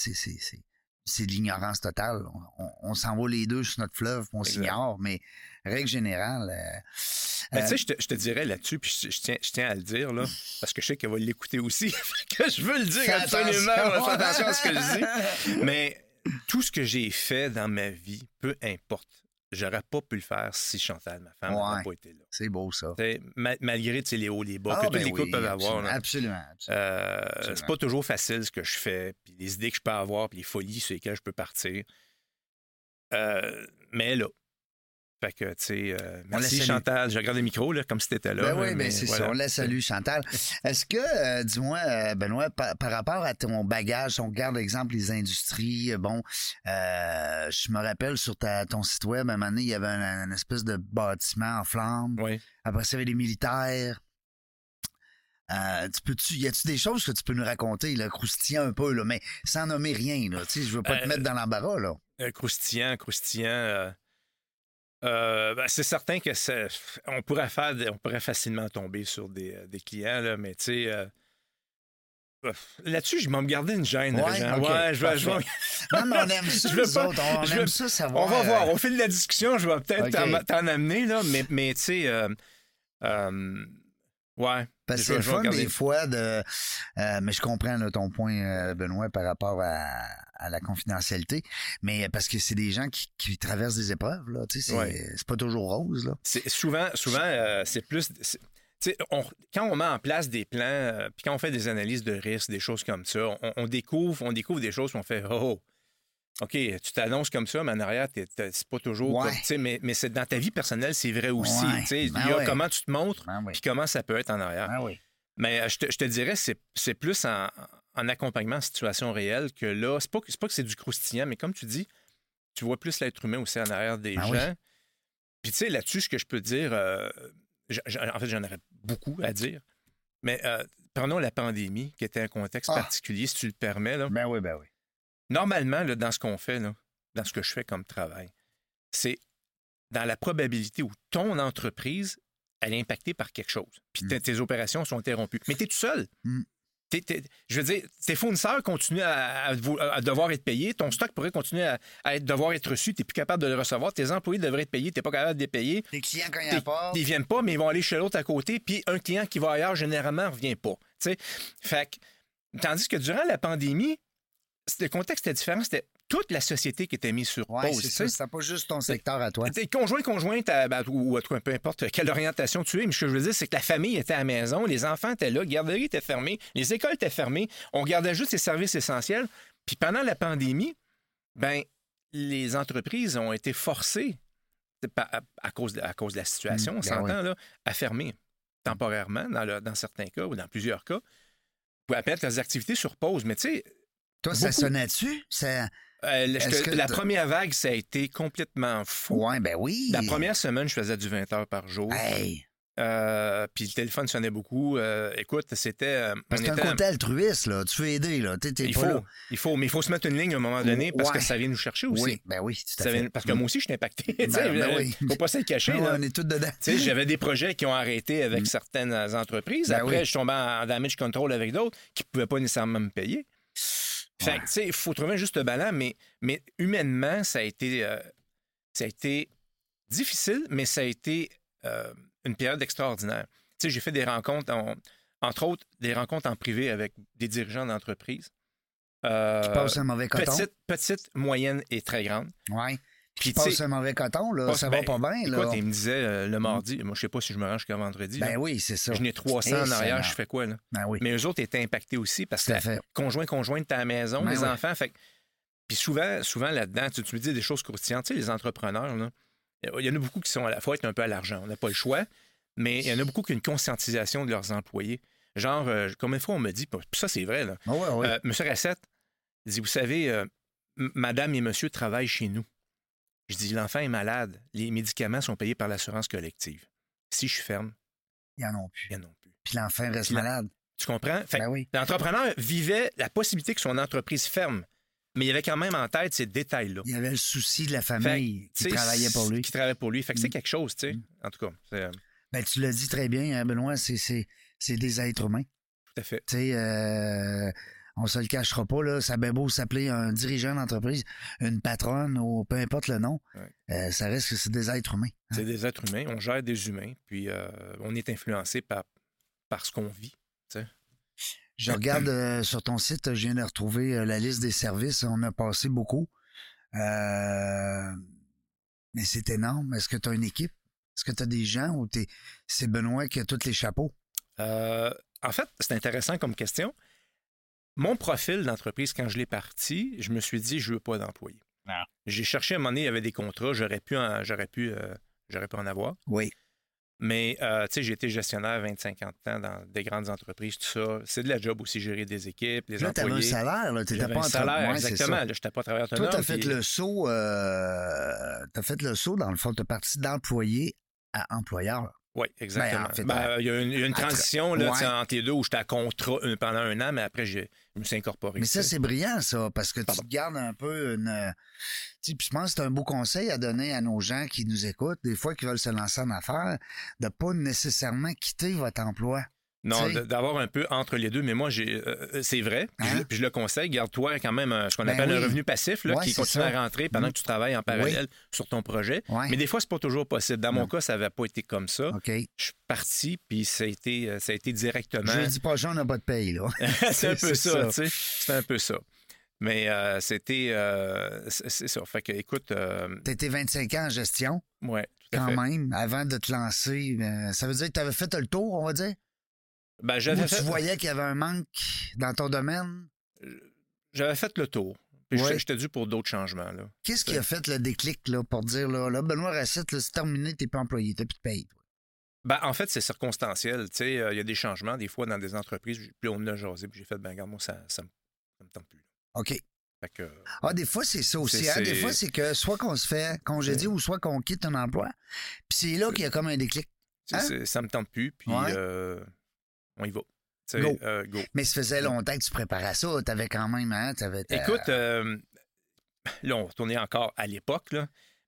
c'est l'ignorance totale. On, on- on s'en va les deux sur notre fleuve, puis on s'ignore, mais règle générale. euh, Ben, euh, tu sais, je te, je te dirais là-dessus, puis je, je tiens, je tiens à le dire, là, <laughs> parce que je sais qu'elle va l'écouter aussi. <laughs> Que je veux le dire Fais absolument. attention. Fais attention à ce que je dis. Mais tout ce que j'ai fait dans ma vie, peu importe, j'aurais pas pu le faire si Chantal, ma femme, n'avait Ouais. pas été là. c'est beau ça. Ma- malgré les hauts, les bas, Ah, que ben tous les couples oui, peuvent avoir. absolument, là. Absolument. absolument. Euh, Absolument. c'est pas toujours facile ce que je fais, puis les idées que je peux avoir, puis les folies sur lesquelles je peux partir. Euh, mais là. Fait que, tu sais, euh, merci. Chantal. Je regarde le micro, là, comme si t'étais là. Ben là, oui, mais mais c'est voilà. ça. On la salue, Chantal. Est-ce que, euh, dis-moi, euh, Benoît, par, par rapport à ton bagage, on regarde, exemple, les industries, bon, euh, je me rappelle sur ta, ton site web, à un moment donné, il y avait un, un espèce de bâtiment en flammes. Oui. Après ça, il y avait des militaires. Euh, tu peux-tu, y a-tu des choses que tu peux nous raconter, là, croustillant un peu, là, mais sans nommer rien, là, tu sais, je veux pas te mettre dans l'embarras, là. Croustillant, croustillant. Euh, ben, c'est certain que ça- on pourrait faire, on pourrait facilement tomber sur des, euh, des clients là, mais tu sais. euh, Là-dessus, je vais me garder une gêne. Ouais, ouais, je vais, je vais- parfait. <laughs> Non, mais on aime ça, Je veux nous pas- autres, on, je aime veux- ça savoir. On va voir. Au fil de la discussion, je vais peut-être t'en- amener, là, mais, mais tu sais. euh, ouais. Parce que c'est le fun des fois de. euh, mais je comprends là, ton point, euh, Benoît, par rapport à, à la confidentialité. Mais parce que c'est des gens qui, qui traversent des épreuves, là. Tu sais, c'est Ouais. pas toujours rose, là. C'est souvent, souvent euh, c'est plus. tu sais, on- quand on met en place des plans, euh, puis quand on fait des analyses de risque, des choses comme ça, on, on découvre, on découvre des choses, puis on fait oh, OK, tu t'annonces comme ça, mais en arrière, c'est pas toujours Ouais. comme. tu sais, Mais, mais c'est dans ta vie personnelle, c'est vrai aussi. Ouais. sais, Ben il y a ouais. comment tu te montres, oui. puis comment ça peut être en arrière. Oui. Mais euh, je te, je te dirais, c'est c'est plus en, en accompagnement en situation réelle que là, c'est pas, pas que c'est du croustillant, mais comme tu dis, tu vois plus l'être humain aussi en arrière des Ah gens. oui. Puis tu sais, là-dessus, ce que je peux dire, euh, j- j- en fait, j'en aurais beaucoup à dire, mais euh, prenons la pandémie, qui était un contexte Ah. particulier, si tu le permets. Là. Ben oui, ben oui. Normalement, là, dans ce qu'on fait, là, dans ce que je fais comme travail, c'est dans la probabilité où ton entreprise, elle est impactée par quelque chose. Puis Mm. tes- opérations sont interrompues. Mais tu es tout seul. Mm. Je veux dire, tes fournisseurs continuent à, à vou- à devoir être payés. Ton stock pourrait continuer à, à être, devoir être reçu. Tu n'es plus capable de le recevoir. Tes employés devraient être payés. Tu n'es pas capable de les payer. Les clients, quand ils T'es- apportent. Ils viennent pas, mais ils vont aller chez l'autre à côté. Puis un client qui va ailleurs, généralement, ne revient pas. Tu sais? Fait que- tandis que durant la pandémie, le contexte était différent. C'était toute la société qui était mise sur Ouais, pause. c'est pas juste ton secteur à toi. T'es conjoint, conjointe, à- ben, ou à toi, peu importe quelle orientation tu es, mais ce que je veux dire, c'est que la famille était à la maison, les enfants étaient là, la garderie était fermée, les écoles étaient fermées, on gardait juste les services essentiels. Puis pendant la pandémie, ben, les entreprises ont été forcées, à, à cause de, à cause de la situation, Mm, on ben s'entend, là, à fermer temporairement, dans, le- dans certains cas ou dans plusieurs cas, pour mettre leurs activités sur pause. Mais tu sais, Toi, ça sonnait-tu? Ça... euh, que la première vague, ça a été complètement fou. Ouais, ben oui. La première semaine, je faisais du 20 heures par jour. Hey. Euh, puis le téléphone sonnait beaucoup. Euh, écoute, c'était. c'est était- un côté altruiste, là. Tu veux aider, là. Il faut, là. il faut, mais il faut se mettre une ligne à un moment donné parce que ça vient nous chercher aussi. Oui, ben oui, tout à Ça fait. vient- parce que moi aussi, je suis impacté. <laughs> Ben- ben oui. <laughs> Faut pas se le cacher. Là. on est tous dedans. J'avais des projets qui ont arrêté avec certaines entreprises. Ben Après, oui. je suis tombé en damage control avec d'autres qui ne pouvaient pas nécessairement me payer. Fait tu sais, il faut trouver un juste balance, mais, mais humainement, ça a été, euh, ça a été difficile, mais ça a été euh, une période extraordinaire. Tu sais, j'ai fait des rencontres, en- entre autres, des rencontres en privé avec des dirigeants d'entreprise. Euh, Tu passes un mauvais coton. petite, petite, moyenne et très grande. Ouais. Puis, Tu tu passes un mauvais coton, là. passe- ça ben, va pas bien, là. Écoute, il me disait euh, le mardi, moi, je sais pas si je me range jusqu'à vendredi. Ben là. oui, c'est ça. Je n'ai 300 Eh, en arrière, je fais quoi, là? Ben oui. Mais eux autres étaient impactés aussi parce que fait. conjoint, conjointe, à la maison, Ben les oui. enfants. Fait Puis souvent, souvent là-dedans, tu, tu me dis des choses croustillantes. Tu sais, les entrepreneurs, là, il y en a beaucoup qui sont à la fois être un peu à l'argent. On n'a pas le choix, mais il y en a beaucoup qui ont une conscientisation de leurs employés. Genre, euh, combien de fois on me dit, puis ça c'est vrai, là, Ah ouais, ouais. euh, Monsieur Rassette dit, vous savez, euh, madame et monsieur travaillent chez nous. Je dis, l'enfant est malade. Les médicaments sont payés par l'assurance collective. Si je ferme, Ils en ont plus. il n'y en a plus. Puis l'enfant reste malade. Tu comprends? Ben oui. L'entrepreneur vivait la possibilité que son entreprise ferme, mais il avait quand même en tête ces détails-là. Il y avait le souci de la famille qui travaillait pour lui. Qui travaillait pour lui. Fait que c'est Mm. quelque chose, tu sais. Mm. En tout cas, euh, Ben, tu l'as dit très bien, hein, Benoît, c'est des êtres humains. tout à fait. Tu sais, euh, on se le cachera pas, là. Ça bien beau s'appeler un dirigeant d'entreprise, une patronne ou peu importe le nom. Ouais. euh, ça reste que c'est des êtres humains. hein. C'est des êtres humains, on gère des humains, puis euh, on est influencé par, par ce qu'on vit. Je regarde euh, sur ton site, je viens de retrouver la liste des services. On a passé beaucoup. Euh, mais c'est énorme. Est-ce que tu as une équipe? Est-ce que tu as des gens ou t'es... c'est Benoît qui a tous les chapeaux? En fait, c'est intéressant comme question. Mon profil d'entreprise, quand je l'ai parti, je me suis dit, je veux pas d'employés. Non. J'ai cherché à un moment donné, il y avait des contrats, j'aurais pu en, j'aurais pu, euh, j'aurais pu en avoir. Oui. Mais, euh, tu sais, j'ai été gestionnaire 25 ans de temps dans des grandes entreprises, tout ça. C'est de la job aussi, gérer des équipes, les Là, tu avais un employés. salaire. Là. T'étais pas un en salaire, Ouais, exactement. Là, j'étais pas travailleur Toi, autonome. tu as fait puis- le saut, euh, t'as fait le saut, dans le fond, tu es parti d'employé à employeur. Oui, exactement. Ben, en fait, Ben, il y a une, il y a une transition là, ouais. entre les deux où j'étais à contrat euh, pendant un an, mais après, je me suis incorporé. Mais ça, c'est brillant, ça, parce que Pardon. tu gardes un peu une. euh, Tu sais, puis je pense que c'est un beau conseil à donner à nos gens qui nous écoutent, des fois qui veulent se lancer en affaires, de pas nécessairement quitter votre emploi. Non, d'avoir un peu entre les deux, mais moi, j'ai, euh, c'est vrai. Puis, je, Hein? le- puis je le conseille. Garde-toi quand même un- ce qu'on Ben appelle un oui. revenu passif là, Ouais, qui continue ça. à rentrer pendant Mm. que tu travailles en parallèle sur ton projet. Ouais. Mais des fois, c'est pas toujours possible. Dans mon cas, ça n'avait pas été comme ça. Je suis parti, puis ça a été, euh, ça a été directement. Jeudi prochain, on n'a pas de paye, là. <laughs> c'est un <laughs> peu ça, tu sais. C'est un peu ça. Mais euh, c'était. euh, c'est ça. Fait que, écoute, euh, été 25 ans en gestion, ouais, tout à quand fait. même, avant de te lancer. euh, ça veut dire que tu avais fait le tour, on va dire? Ben, tu voyais qu'il y avait un manque dans ton domaine? j'avais fait le tour. Puis Ouais. j'étais- dû pour d'autres changements. Là. Qu'est-ce qui a fait le déclic là, pour dire, là, là Benoît Racette, c'est terminé, t'es pas employé, t'as plus de paye. Ben, en fait, c'est circonstanciel. Euh, il y a des changements, des fois, dans des entreprises. Puis on l'a jasé, puis j'ai fait, ben, regarde, moi, ça, ça, me, ça me tente plus. OK. Fait que, Ah, des fois, c'est ça aussi. Hein. Des fois, c'est que soit qu'on se fait congédier ou soit qu'on quitte un emploi. Puis c'est là qu'il y a comme un déclic. Hein? ça me tente plus, puis Ouais. euh, on y va. Tu Go. euh, go. Mais ça faisait longtemps que tu préparais ça. T'avais quand même, hein, ta- Écoute, euh, là, on retournait encore à l'époque,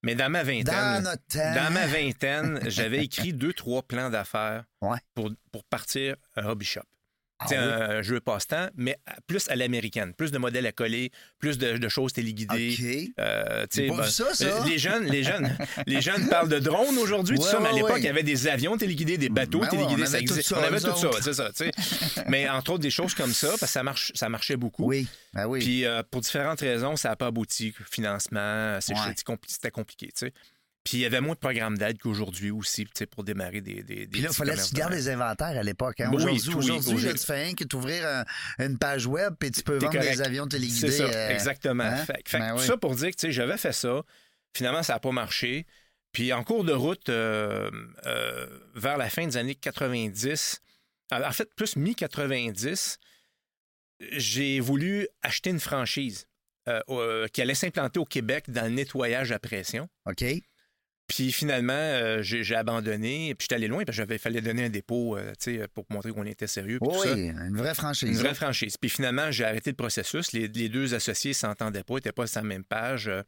mais dans ma vingtaine. dans notre temps. Dans ma vingtaine, j'avais écrit deux, trois plans d'affaires Ouais. pour, pour partir un hobby shop. Ah oui? un jeu passe-temps, mais plus à l'américaine. Plus de modèles à coller, plus de, de choses téléguidées. OK. Euh, ben, ça, ça. euh, Les jeunes, les jeunes, <laughs> les jeunes parlent de drones aujourd'hui, tout Ouais, ça, mais à l'époque, ouais. il y avait des avions téléguidés, des bateaux Ben ouais, téléguidés, on ça avait ça, on avait tout ça, c'est <laughs> mais entre autres, des choses comme ça, parce que ça, marche, ça marchait beaucoup. Oui. Ben oui. Puis euh, pour différentes raisons, ça n'a pas abouti. Financement, c'était compliqué. Puis il y avait moins de programmes d'aide qu'aujourd'hui aussi, tu sais, pour démarrer des. des, des Puis là, il fallait que tu gardes de les inventaires à l'époque. Hein? Oui, Aujourd'hui, oui, aujourd'hui, là, aujourd'hui. tu fais rien que t'ouvrir un- une page web puis tu peux vendre correct. des avions téléguidés. C'est ça, euh, exactement. hein? Fait, fait Ben tout oui. ça pour dire que tu sais, j'avais fait ça. Finalement, ça n'a pas marché. Puis en cours de route, euh, euh, vers la fin des années 90, en fait, plus mi-90, j'ai voulu acheter une franchise qui allait s'implanter au Québec dans le nettoyage à pression. OK. Puis finalement, euh, j'ai abandonné. Puis j'étais allé loin, parce que j'avais fallait donner un dépôt euh, pour montrer qu'on était sérieux. puis tout ça. Oui, une vraie franchise. Une vraie franchise. Puis finalement, j'ai arrêté le processus. Les, les deux associés s'entendaient pas, n'étaient pas sur la même page. Euh,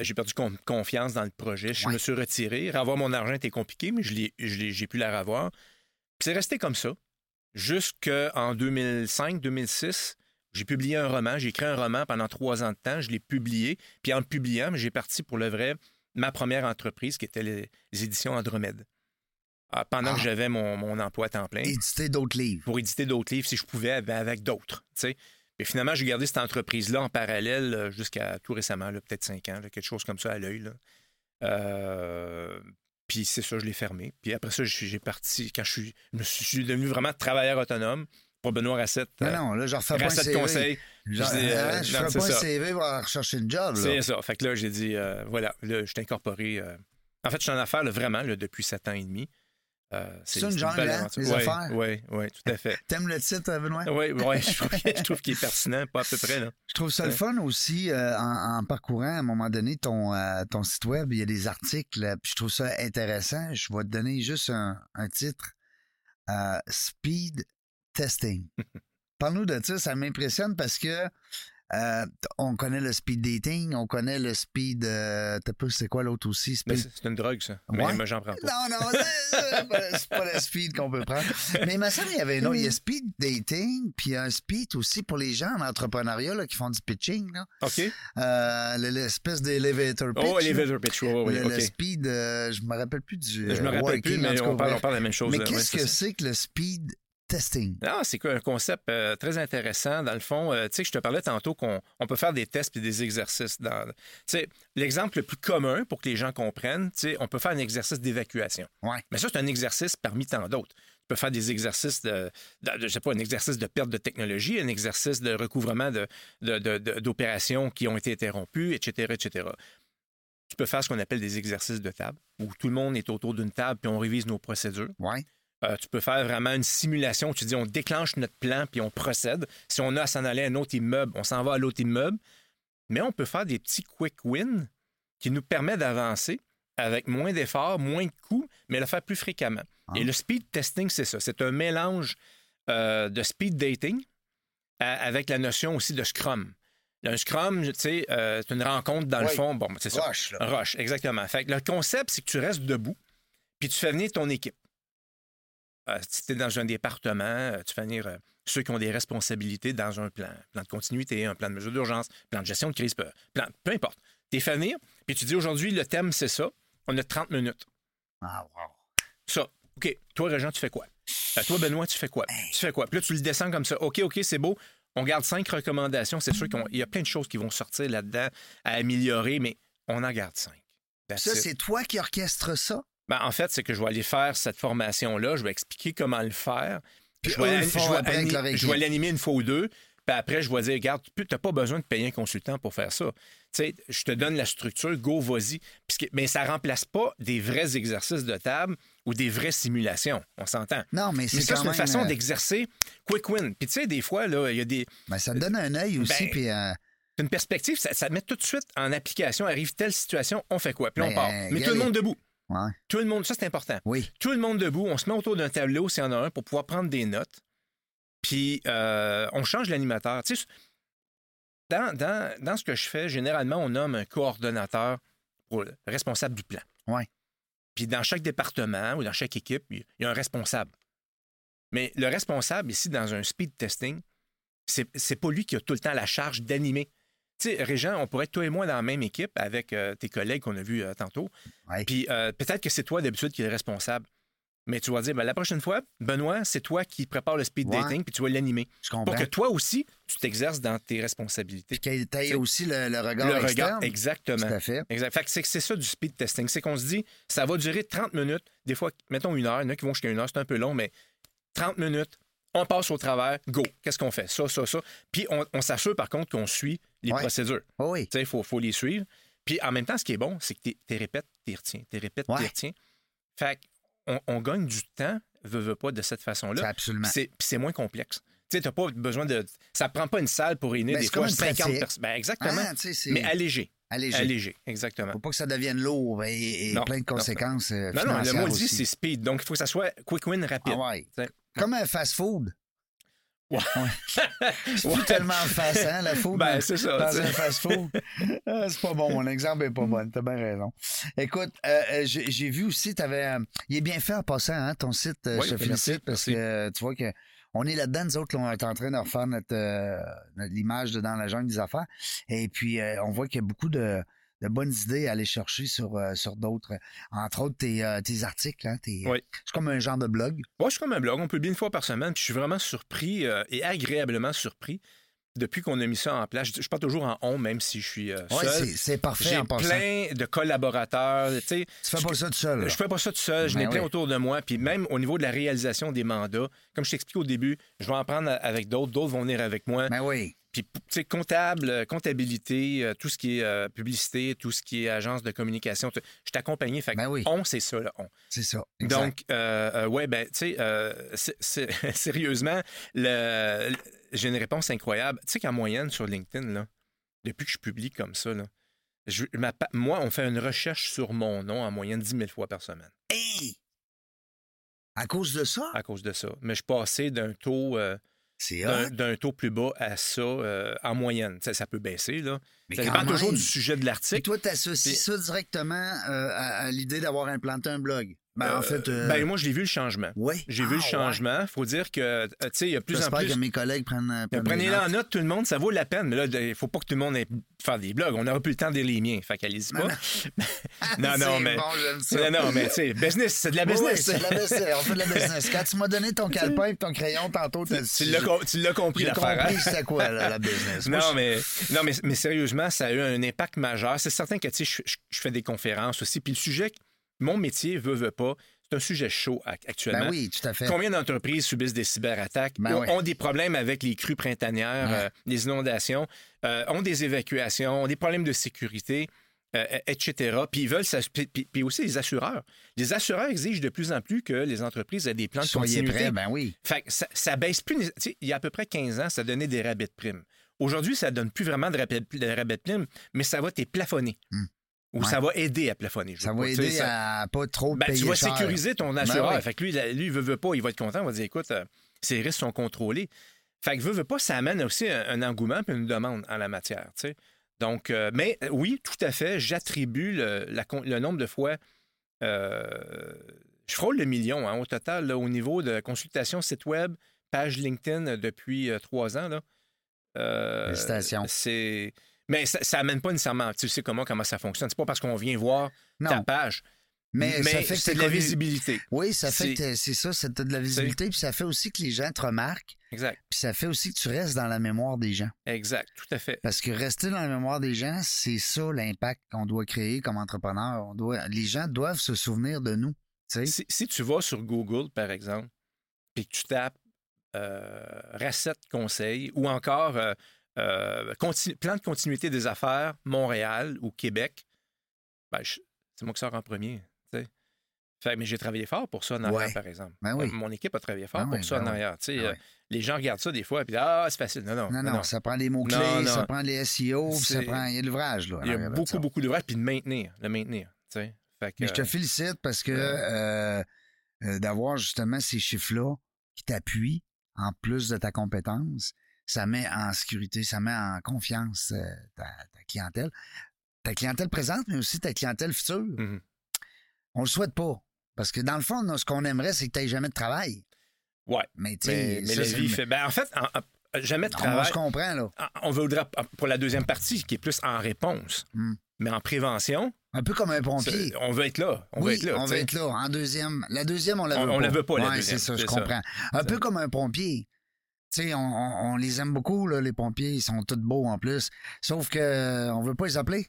J'ai perdu con- confiance dans le projet. Je Ouais. me suis retiré. Revoir mon argent était compliqué, mais j'ai pu la revoir. Puis c'est resté comme ça. Jusqu'en 2005-2006, j'ai publié un roman. J'ai écrit un roman pendant trois ans de temps. Je l'ai publié. Puis en le publiant, j'ai parti pour le vrai ma première entreprise, qui était les, les éditions Andromède. Ah, pendant que Ah. j'avais mon, mon emploi à temps plein Éditer d'autres livres. pour éditer d'autres livres si je pouvais avec d'autres. Et finalement, j'ai gardé cette entreprise-là en parallèle euh, jusqu'à tout récemment, peut-être cinq ans, là, quelque chose comme ça à l'œil. Euh, puis c'est ça, je l'ai fermé. Puis après ça, j'ai parti, quand je suis, je suis devenu vraiment travailleur autonome pour Benoît Racette. Non, euh, non, là, je refais pas un CV. Conseil. Genre, Je euh, hein, je c'est pas un. CV pour aller rechercher une job. Là. C'est ça. Fait que là, j'ai dit, euh, voilà, là, je t'ai incorporé. euh, En fait, je suis en affaires là, vraiment là, depuis sept ans et demi. C'est une jungle, belle hein, aventure. les Ouais, affaires? Oui, oui, tout à fait. <laughs> T'aimes le titre, Benoît? Oui, ouais, je trouve, qu'il est <laughs> pertinent, pas à peu près. Là. Je trouve ça le fun aussi en, en parcourant à un moment donné ton, ton site web, il y a des articles, puis je trouve ça intéressant. Je vais te donner juste un, un titre. Speed testing. <laughs> Parle-nous de ça, ça m'impressionne parce que euh, on connaît le speed dating, on connaît le speed. Euh, T'as pas, c'est quoi l'autre aussi? Speed... c'est une drogue, ça. Mais Ouais. moi, j'en prends pas. Non, non, c'est- pas, le speed qu'on peut prendre. Mais il me semble qu'il y avait un autre. Il y a speed dating, puis il y a un speed aussi pour les gens en entrepreneuriat là, qui font du pitching. Là. OK. Euh, le- l'espèce d'elevator pitch. Oh, elevator pitch. Oui, oui, le, le speed, euh, je me rappelle plus du. Je me rappelle plus, working, mais cas, on parle, on parle de la même chose. Mais qu'est-ce que c'est que le speed testing? Non, c'est un concept euh, très intéressant. Dans le fond, euh, tu sais, je te parlais tantôt qu'on on peut faire des tests et des exercices. Dans, tu sais, l'exemple le plus commun pour que les gens comprennent, tu sais, on peut faire un exercice d'évacuation. Ouais. Mais ça, c'est un exercice parmi tant d'autres. Tu peux faire des exercices de, de- je sais pas, un exercice de perte de technologie, un exercice de recouvrement de- d'opérations qui ont été interrompues, etc., etc. Tu peux faire ce qu'on appelle des exercices de table, où tout le monde est autour d'une table puis on révise nos procédures. Ouais. Euh, tu peux faire vraiment une simulation. Tu dis, on déclenche notre plan puis on procède. Si on a à s'en aller à un autre immeuble, on s'en va à l'autre immeuble. Mais on peut faire des petits quick wins qui nous permettent d'avancer avec moins d'efforts, moins de coûts, mais le faire plus fréquemment. Ah. Et le speed testing, c'est ça. C'est un mélange euh, de speed dating à- avec la notion aussi de Scrum. Un Scrum, tu sais, euh, c'est une rencontre dans le fond. Bon, c'est ça. Rush, là. Rush, exactement. Fait que le concept, c'est que tu restes debout, puis tu fais venir ton équipe. Euh, si tu es dans un département, euh, tu fais venir euh, ceux qui ont des responsabilités dans un plan, plan de continuité, un plan de mesure d'urgence, plan de gestion de crise, peu, plan, peu importe. Tu venir, puis tu dis aujourd'hui, le thème, c'est ça. On a 30 minutes. Ah, wow. Ça. OK. Toi, Régent, tu fais quoi? Euh, toi, Benoît, tu fais quoi? Tu fais quoi? Puis là, tu le descends comme ça. OK, OK, c'est beau. On garde cinq recommandations. C'est sûr qu'il y a plein de choses qui vont sortir là-dedans à améliorer, mais on en garde cinq. That's Ça, c'est toi qui orchestre ça? Ben, en fait, c'est que je vais aller faire cette formation-là. Je vais expliquer comment le faire. Puis je vais, je vais l'animer une fois ou deux. Puis après, je vais dire, regarde, tu n'as pas besoin de payer un consultant pour faire ça. Tu sais, je te donne la structure, go, vas-y. Puisque- Mais ça ne remplace pas des vrais exercices de table ou des vraies simulations. On s'entend. Non, mais c'est ça, quand c'est une même... façon euh, d'exercer quick win. Puis tu sais, des fois, là, il y a des, ben, ça te donne un œil aussi, Ben, puis... euh, c'est une perspective, ça, ça te met tout de suite en application. Arrive telle situation, on fait quoi? Puis on Ben, part. euh, Mais tout le monde debout. Ouais. Tout le monde, ça c'est important. Oui. Tout le monde debout, on se met autour d'un tableau s'il y en a un pour pouvoir prendre des notes. Puis euh, on change l'animateur. Tu sais, dans, dans, dans ce que je fais, généralement, on nomme un coordonnateur pour le responsable du plan. Ouais. Puis dans chaque département ou dans chaque équipe, il y a un responsable. Mais le responsable, ici, dans un speed testing, c'est c'est pas lui qui a tout le temps la charge d'animer. Tu sais, Régent, on pourrait être toi et moi dans la même équipe avec euh, tes collègues qu'on a vus euh, tantôt. Ouais. Puis euh, peut-être que c'est toi d'habitude qui es le responsable. Mais tu vas dire, ben, la prochaine fois, Benoît, c'est toi qui prépare le speed Ouais. dating, puis tu vas l'animer. Je Pour que toi aussi, tu t'exerces dans tes responsabilités. Puis ait C'est- aussi le, le regard le regard, exactement. Tout à fait. Exact. Fait que c'est, c'est ça du speed testing. C'est qu'on se dit, ça va durer 30 minutes, des fois, mettons une heure, il y en a qui vont jusqu'à une heure, c'est un peu long, mais 30 minutes, on passe au travers, go. Qu'est-ce qu'on fait? Ça, ça, ça. Puis on, on s'assure par contre qu'on suit les Ouais. procédures. Oh oui. Tu sais, il faut, faut les suivre. Puis en même temps, ce qui est bon, c'est que tu répètes, tu retiens, tu répètes, tu retiens. Fait qu'on on gagne du temps, veut, veut pas, de cette façon-là. absolument. C'est, puis c'est moins complexe. Tu sais, t'as pas besoin de. Ça prend pas une salle pour réunir Ben, des fois une 50 pratique. personnes. Ben, exactement. Ah, mais allégé. Allégé. allégé. Exactement. Faut pas que ça devienne lourd et, et Non, plein de conséquences euh, Non, non, le mot dit, c'est speed. Donc, il faut que ça soit quick win rapide. Ah ouais. Comme un fast-food. <laughs> Ouais. C'est plus tellement fast, hein, la food. Ben, dans- c'est ça. dans un fast-food. <laughs> Ah, c'est pas bon, mon exemple est pas bon. T'as bien raison. Écoute, euh, euh, j'ai vu aussi, t'avais, euh, il est bien fait en passant, hein, ton site. Oui, je te félicite parce merci. que tu vois que on est là-dedans, nous autres, là, on est en train de refaire notre, euh, notre- l'image de dans la jungle des affaires. Et puis, on voit qu'il y a beaucoup de, de bonnes idées à aller chercher sur, euh, sur d'autres. Entre autres, tes, euh, tes articles. Hein, tes- Oui. C'est comme un genre de blog. Moi, je suis comme un blog. On publie une fois par semaine. Puis je suis vraiment surpris euh, et agréablement surpris depuis qu'on a mis ça en place. Je, parle toujours en on, même si je suis euh, seul. c'est, parfait J'ai plein de collaborateurs. Tu sais, Tu fais pas ça tout seul. là. je fais pas ça tout seul. Je Ben n'ai plein oui. autour de moi. Puis même au niveau de la réalisation des mandats, comme je t'expliquais au début, je vais en prendre avec d'autres. D'autres vont venir avec moi. Ben oui. Puis, tu sais, comptable, euh, comptabilité, euh, tout ce qui est euh, publicité, tout ce qui est agence de communication, je t'accompagnais. Fait Ben oui. on, c'est ça, là, on. C'est ça. exact. Donc, euh, ouais, ben, tu sais, euh, <laughs> sérieusement, le- le- j'ai une réponse incroyable. Tu sais qu'en moyenne, sur LinkedIn, là, depuis que je publie comme ça, là, je- ma pa- moi, on fait une recherche sur mon nom en moyenne 10 000 fois par semaine Hey! À cause de ça? à cause de ça. Mais je passais d'un taux, euh, C'est d'un taux plus bas à ça euh, en moyenne. Ça, ça peut baisser, là. Mais ça dépend toujours du sujet de Et l'article. toi, tu associes Puis- ça directement euh, à, à l'idée d'avoir implanté un blog. Ben, en Euh, fait. euh, ben, moi, je l'ai vu le changement. ouais. J'ai Ah, vu le ouais. changement. faut dire que, euh, tu sais, il y a plus en J'espère plus. que mes collègues prennent. euh, Prenez-le en note, tout le monde, ça vaut la peine. Mais là, il faut pas que tout le monde ait faire des blogs. On n'aura plus le temps de les miens. Fait qu'allez-y pas. <laughs> <laughs> Non, non, C'est mais- Bon, j'aime ça. Non, non, mais tu sais, business, c'est de la Oui, oui, business. c'est de la business. <laughs> On fait de la business. Quand tu m'as donné ton calepin et ton crayon tantôt, tu l'as com- tu l'as compris, l'affaire. compris hein? c'était quoi, là, la business. Non, mais, non mais, mais sérieusement, ça a eu un impact majeur. C'est certain que tu sais, je fais des conférences aussi. Puis le sujet, mon métier veut, veut pas, c'est un sujet chaud ac- actuellement. Ben oui, tout à fait. Combien d'entreprises subissent des cyberattaques, Ben ont, oui. ont des problèmes avec les crues printanières, Ouais. euh, les inondations, euh, ont des évacuations, ont des problèmes de sécurité, euh, etc. Puis ils veulent puis, aussi les assureurs. Les assureurs exigent de plus en plus que les entreprises aient des plans de Soyez continuité. prêts, ben oui. Fait que ça, ça baisse plus. Il y a à peu près 15 ans, ça donnait des rabais de primes. Aujourd'hui, ça donne plus vraiment de rabais de, rabais de primes, mais ça va t'es plafonner. Hmm. Ou Ouais. ça va aider à plafonner. je Ça va aider ça- à pas trop ben, payer tu vas cher. sécuriser ton assureur. Ben oui. Fait que lui, lui, il veut, veut pas, il va être content, il va dire écoute, euh, ces risques sont contrôlés. Fait que veut, veut pas, ça amène aussi un, un engouement et une demande en la matière. tu sais. Donc, euh, mais euh, oui, tout à fait, j'attribue le, nombre de fois. euh, je frôle le million hein, au total là, au niveau de consultation site web, page LinkedIn depuis trois ans. Là. Félicitations. C'est. Mais ça, ça amène pas nécessairement. Tu sais comment, comment ça fonctionne. C'est pas parce qu'on vient voir ta Non, page. mais, ça fait que c'est de la visibilité. Oui, ça fait C'est- que c'est ça, c'est de la visibilité, puis ça fait aussi que les gens te remarquent, Exact. puis ça fait aussi que tu restes dans la mémoire des gens. Exact. Tout à fait. Parce que rester dans la mémoire des gens, c'est ça l'impact qu'on doit créer comme entrepreneur. On doit, les gens doivent se souvenir de nous. Si, si tu vas sur Google, par exemple, puis que tu tapes euh, recette conseil ou encore euh, euh, continu- plan de continuité des affaires Montréal ou Québec, ben, c'est moi qui sors en premier. Fait, mais j'ai travaillé fort pour ça en arrière, Ouais. par exemple. Ben oui. Euh, Mon équipe a travaillé fort Ben pour oui, ça ben en arrière. Ben euh. Les gens regardent ça des fois et puis ah, c'est facile. Non, non. Non, non, non, ça prend les mots-clés, ça prend les SEO, ça prend. Il y a l'ouvrage, Il y a beaucoup, ça. beaucoup d'ouvrages, puis de maintenir. Le maintenir. Fait que, Mais je te félicite parce que euh, euh, d'avoir justement ces chiffres-là qui t'appuient en plus de ta compétence, ça met en sécurité, ça met en confiance euh, ta, ta clientèle. Ta clientèle présente, mais aussi ta clientèle future. Mhm. On le souhaite pas. Parce que dans le fond, ce qu'on aimerait, c'est que tu jamais de travail. Ouais. Mais tu Mais, sais, mais ça, la vie fait. Ben, en fait, en- en- jamais de on, travail. se comprend, là. On voudra pour la deuxième partie, qui est plus en réponse. Hmm. Mais en prévention, Un peu comme un pompier. on veut être là. On oui, veut être là. on veut être là. En deuxième. La deuxième, on la On- veut on pas. la veut pas, la Ouais, deuxième, c'est ça, je ça. comprends. Un peu comme un pompier. Sais, on, on- on les aime beaucoup, là, les pompiers. Ils sont tous beaux en plus. Sauf que euh, on veut pas les appeler.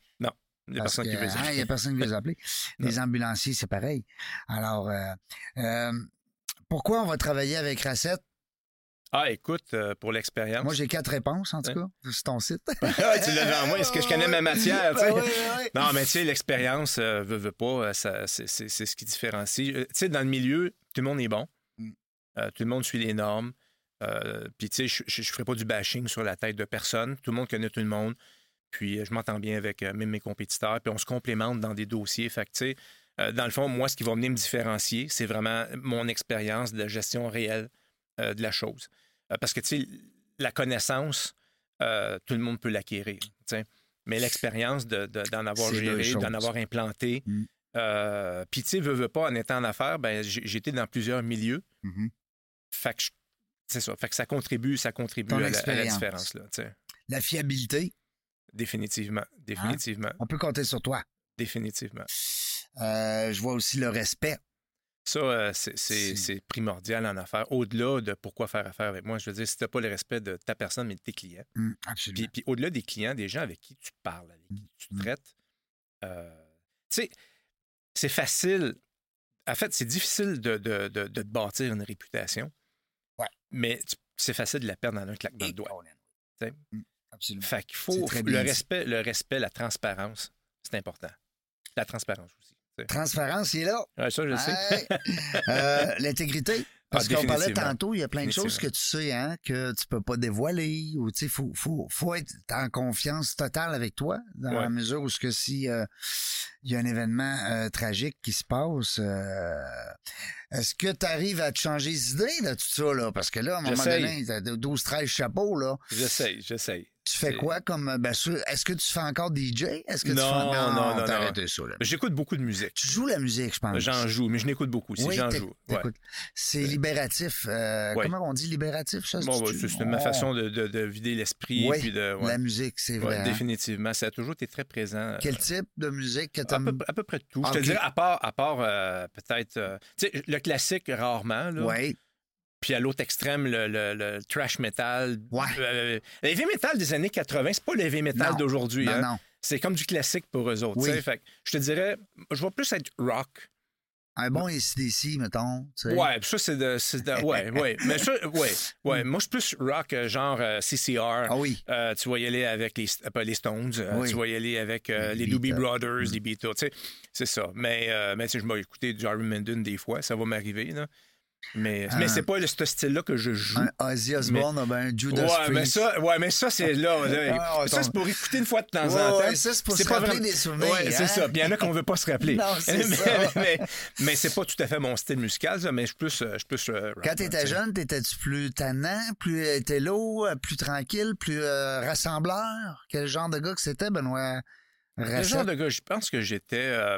Il y a Parce personne qui veut hein, il y a personne qui veut les appeler. <laughs> Non. Les ambulanciers, c'est pareil. Alors, euh, euh, pourquoi on va travailler avec Racette? Ah, écoute, euh, pour l'expérience. Moi, j'ai quatre réponses, en tout cas, sur ton site. <laughs> Ah, tu l'as devant moi. Est-ce que je connais ma matière? tu <laughs> sais? Oui, oui, oui. Non, mais tu sais, l'expérience, euh, veut, veut pas, ça- c'est c'est- c'est ce qui différencie. Tu sais, dans le milieu, tout le monde est bon. Mm. Euh, tout le monde suit les normes. Euh, Puis, tu sais, je ne ferai pas du bashing sur la tête de personne. Tout le monde connaît tout le monde. Puis euh, je m'entends bien avec euh, même mes compétiteurs. Puis on se complémente dans des dossiers. Fait que, tu sais, euh, dans le fond, moi, ce qui va venir me différencier, c'est vraiment mon expérience de la gestion réelle de la chose. Parce que, tu sais, la connaissance, tout le monde peut l'acquérir. Mais l'expérience de- de- d'en avoir géré, d'en avoir implanté. Mm. euh, Puis, tu sais, veux, veux pas, en étant en affaires, ben, été dans plusieurs milieux. Mhm. Fait que je- c'est ça. Fait que ça contribue, ça contribue à la, à la différence. Là. La fiabilité, définitivement. Définitivement. on peut compter sur toi. Définitivement. Euh, je vois aussi le respect. Ça, euh, c'est- primordial en affaires. Au-delà de pourquoi faire affaire avec moi, je veux dire, si tu n'as pas le respect de ta personne, mais de tes clients. Hum, absolument. Puis, puis au-delà des clients, des gens avec qui tu parles, avec qui tu Mm. traites, euh, tu sais, c'est facile. En fait, c'est difficile de, de, de- de te bâtir une réputation. Mais c'est facile de la perdre dans un claquement de. T'sais. Hum, absolument. Fait qu'il faut le respect, le respect, la transparence, c'est important. La transparence aussi. Transparence, il est là. Ouais, ça, je le sais. <laughs> Euh, L'intégrité? Parce Ah, qu'on parlait tantôt, il y a plein de choses que tu sais, hein, que tu peux pas dévoiler, ou tu sais, faut, faut, faut être en confiance totale avec toi, dans la mesure où ce que si euh, il y a un événement euh, tragique qui se passe, euh, est-ce que tu arrives à te changer les idées de tout ça, là? Parce que là, à un moment donné, t'as 12, 13 chapeaux, là. J'essaye, j'essaye. Tu fais quoi comme, ben, sûr, est-ce que tu fais encore DJ? Est-ce que tu Non, fais, non, non, non. arrêté ça, là. J'écoute beaucoup de musique. Tu joues la musique, je pense. J'en joue, mais je n'écoute beaucoup. Oui, J'en joue. Ouais. C'est libératif. euh, Ouais. Comment on dit libératif, ça? Bon, ouais, c'est ma Oh, façon de, de- de vider l'esprit. Oui, puis de. La musique, c'est vrai. hein? définitivement. Ça a toujours été très présent. Quel euh, type de musique que tu à, peu, à peu près tout. Je te dirais, à part, à part euh, peut-être. euh, tu sais, le classique, rarement. Là. Oui. Puis à l'autre extrême, le, le- le trash metal. Ouais. Euh, le heavy metal des années 80, c'est pas le heavy metal d'aujourd'hui. Non, hein. non. C'est comme du classique pour eux autres. Oui. Fait je te dirais, je vais plus être rock. Un bon ACDC, mettons. tu sais. Ouais, ça, c'est de. ouais, <laughs> ouais. Mais ça, ouais, ouais. Moi, je suis plus rock, euh, genre euh, CCR. Ah oui. Euh, tu vas y aller avec les, euh, pas les Stones, euh, Oui. tu vas y aller avec euh, Les les Doobie. Brothers, les Beatles, c'est ça. Mais, euh, mais tu sais, je vais écouter du Iron Maiden des fois, ça va m'arriver, là. Mais, Ah. mais c'est pas ce style-là que je joue. Un Ozzy Osbourne, ben, un Judas Ouais, Priest. mais ça, ouais, mais ça, c'est là. là. Ah, ça, c'est pour écouter une fois de temps Ouais, en temps. ouais, ça, c'est pour se pas rappeler vraiment- des souvenirs, Ouais, c'est hein? ça. Puis il y en a qu'on veut pas se rappeler. <laughs> Non, c'est mais, ça. <laughs> mais, mais c'est pas tout à fait mon style musical, ça, mais je suis plus. euh, Je plus euh, Quand tu étais jeune, t'étais-tu plus tannant, plus hétélo, plus tranquille, plus euh, rassembleur? Quel genre de gars que c'était, Benoît? Racette? genre de gars, je pense que j'étais. euh,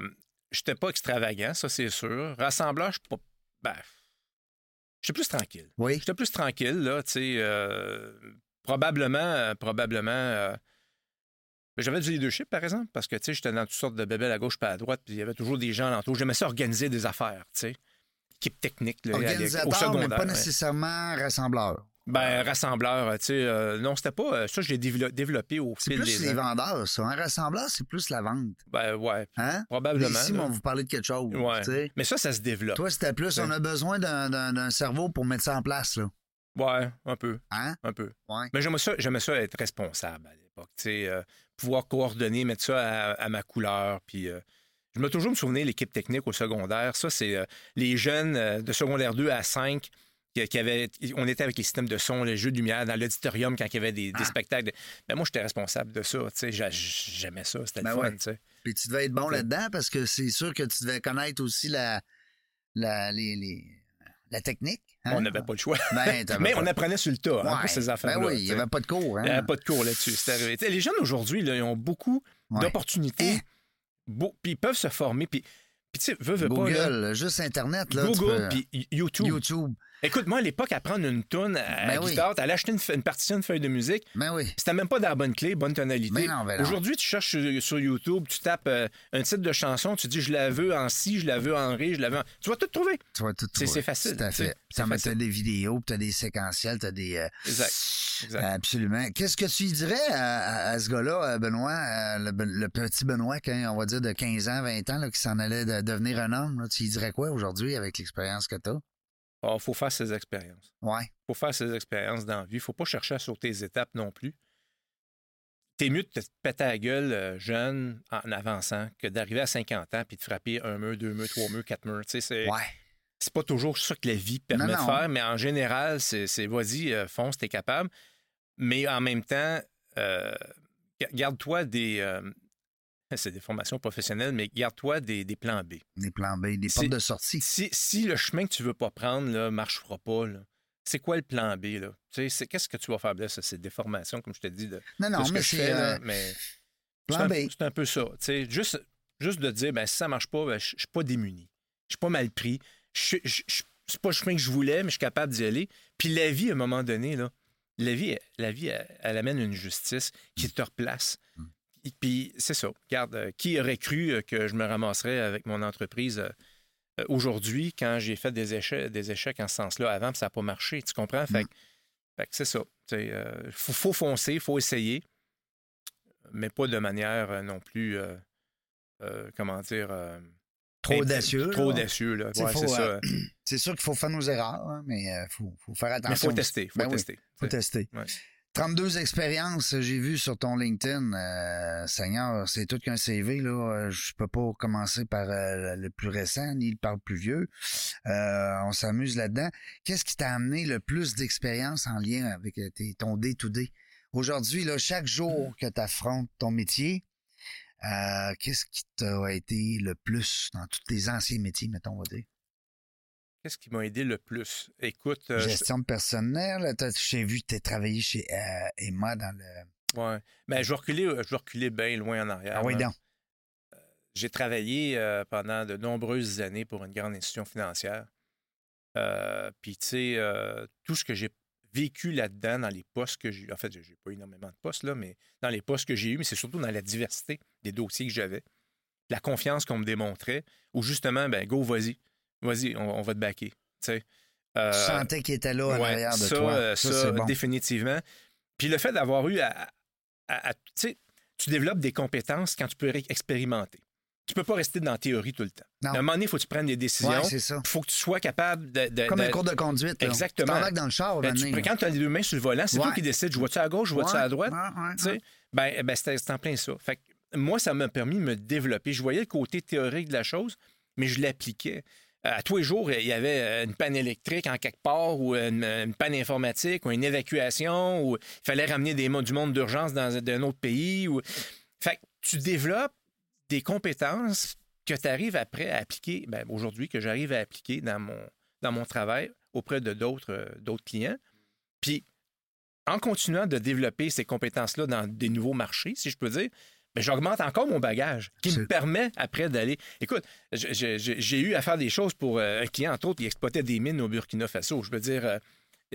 j'étais pas extravagant, ça, c'est sûr. Rassembleur, je suis pas. Ben. J'étais plus tranquille. Oui. J'étais plus tranquille, là, tu sais. euh, probablement, euh, probablement. euh, j'avais du leadership, par exemple, parce que, tu sais, j'étais dans toutes sortes de bébelles à gauche pas à droite, puis il y avait toujours des gens alentour. J'aimais ça organiser des affaires, tu sais. Équipe technique, là, l'époque, au Organisateur, mais secondaire. pas ouais. nécessairement rassembleur. Ben, rassembleur, tu sais. euh, non, c'était pas. euh, ça, je l'ai dévelop- développé au C'est plus des les ans. vendeurs, ça. Un rassembleur, c'est plus la vente. Ben, ouais, Hein? probablement. Ici, là. on vous parler de quelque chose. Ouais. Mais ça, ça se développe. Toi, c'était plus, Ouais. on a besoin d'un- cerveau pour mettre ça en place, là. Ouais, un peu, Hein? un peu. Ouais. Mais j'aimais ça, ça être responsable à l'époque. Tu sais, euh, pouvoir coordonner, mettre ça à, à ma couleur. Puis, je me toujours me souvenir l'équipe technique au secondaire. Ça, c'est les jeunes de secondaire 2 à 5 qui, avaient. On était avec les systèmes de son, les jeux de lumière dans l'auditorium quand il y avait des, des Ah. spectacles. Ben, moi, j'étais responsable de ça. J'aimais ça. C'était Ben le fun. ouais. tu sais. Puis tu devais être bon Ouais. là-dedans parce que c'est sûr que tu devais connaître aussi la, la, les, les- la technique. hein? On n'avait pas le choix. Ben, <laughs> Mais pas- on apprenait sur le tas, hein, pour ces affaires-là. Ben oui, il n'y avait pas de cours. Hein? Il n'y avait pas de cours là-dessus. Les jeunes aujourd'hui, ils ont beaucoup d'opportunités. Hein? Beau- Puis ils peuvent se former. Puis, puis tu sais, veux, veux pas. là, Google, juste Internet. Là, Google, peux- puis YouTube. YouTube. Écoute, moi, à l'époque, apprendre une toune à Ben la oui. guitare, t'allais acheter une, partition, une feuille de musique, Ben oui. c'était même pas dans la bonne clé, bonne tonalité. Ben ben. Aujourd'hui, tu cherches sur, sur YouTube, tu tapes euh, un titre de chanson, tu dis je la veux en si, je la veux en ré, je la veux en... Tu vas tout trouver. Tu vas tout trouver. c'est facile, Tout à fait. Facile. des vidéos, puis t'as des séquentiels, t'as des... euh, Exact. Exact. Absolument. Qu'est-ce que tu dirais à, à- à ce gars-là, à Benoît, à le, le petit Benoît, quand, on va dire de 15 ans, 20 ans, là, qui s'en allait de- devenir un homme? là? tu lui dirais quoi aujourd'hui avec l'expérience que t'as? Il Ah, faut faire ses expériences. Ouais. faut faire ses expériences dans la vie. faut pas chercher à sauter les étapes non plus. T'es mieux de te péter la gueule euh, jeune en avançant que d'arriver à 50 ans puis de frapper un mur, deux murs, trois murs, quatre murs. C'est Ouais. c'est pas toujours ça que la vie permet Non, de faire, mais en général, c'est c'est, vas-y, euh, fonce, t'es capable. Mais en même temps, euh, garde-toi des. euh, <laughs> c'est des formations professionnelles, mais garde-toi des, des plans B. Des plans B, des portes de sortie. Si, si le chemin que tu veux pas prendre ne marchera pas, là, c'est quoi le plan B? Là? Tu sais, Qu'est-ce que tu vas faire? Là, c'est des formations, comme je te dis, de, Non, de non, ce mais c'est euh, mais plan B. c'est un peu ça. Tu sais, juste, juste de dire, ben, si ça marche pas, ben, je suis pas démuni. Je suis pas mal pris. Je, je, je- c'est pas le chemin que je voulais, mais je suis capable d'y aller. Puis la vie, à un moment donné, là, la vie, elle- la vie elle, elle amène une justice qui te replace. Mm. Puis c'est ça. Regarde, euh, qui aurait cru euh, que je me ramasserais avec mon entreprise euh, aujourd'hui quand j'ai fait des échecs, des échecs en ce sens-là avant, puis ça n'a pas marché. Tu comprends? Fait, Mm. que- fait que c'est ça. Il faut, faut foncer, il faut essayer, mais pas de manière non plus, euh, euh, comment dire... Trop audacieux. Trop audacieux, là. Ouais, faut, c'est euh, <clears throat> sûr qu'il faut faire nos erreurs, hein, mais il faut, faut faire Mais attention. il faut tester, faut Ben oui, tester. faut tester. Ouais. 32 expériences, j'ai vu sur ton LinkedIn. Euh, Seigneur, c'est tout qu'un CV. Là. Euh, Je peux pas commencer par euh, le plus récent ni par le plus vieux. On s'amuse là-dedans. Qu'est-ce qui t'a amené le plus d'expérience en lien avec ton day-to-day? Aujourd'hui, là, chaque jour que tu affrontes ton métier, qu'est-ce qui t'a été le plus dans tous tes anciens métiers, mettons, on va dire? Qu'est-ce qui m'a aidé le plus? Écoute, euh, je- Gestion de personnel. J'ai vu que tu as travaillé chez euh, Emma dans le... ouais. Ben, je vais reculer, je vais reculer bien loin en arrière. Ah oui, donc. J'ai travaillé euh, pendant de nombreuses années pour une grande institution financière. Euh, Puis, tu sais, euh, tout ce que j'ai vécu là-dedans, dans les postes que j'ai eu, en fait, j'ai pas énormément de postes, là, mais dans les postes que j'ai eus, mais c'est surtout dans la diversité des dossiers que j'avais, la confiance qu'on me démontrait, où justement, ben, go, vas-y, vas-y, on, on va te backer. Tu sais. Euh, Tu sentais qu'il était là en Ouais, arrière de ça, toi. euh, Ça, ça, c'est bon. définitivement. Puis le fait d'avoir eu à, à- à- tu sais, tu développes des compétences quand tu peux expérimenter. Tu peux pas rester dans la théorie tout le temps. Non. À un moment donné, il faut que tu prennes des décisions. Il c'est faut que tu sois capable de. de- Comme de- un cours de conduite. là. Exactement. Tu dans le char, ben, tu- quand tu as les deux mains sur le volant, c'est toi qui décides, je vois-tu à gauche, je vois-tu à droite. Ben, ben c'était en plein ça. Fait que moi, ça m'a permis de me développer. Je voyais le côté théorique de la chose, mais je l'appliquais. Euh, À tous les jours, il y avait euh, une panne électrique en quelque part, ou une, une panne informatique, ou une évacuation, ou il fallait ramener des, du monde d'urgence dans un autre pays. Fait que tu développes des compétences que tu arrives après à appliquer, ben, aujourd'hui, que j'arrive à appliquer dans mon, dans mon travail auprès de d'autres euh, d'autres clients. Puis, en continuant de développer ces compétences-là dans des nouveaux marchés, si je peux dire, ben, j'augmente encore mon bagage qui me permet après d'aller. Écoute, j'ai eu à faire des choses pour euh, un client, entre autres, il exploitait des mines au Burkina Faso. Je veux dire, euh,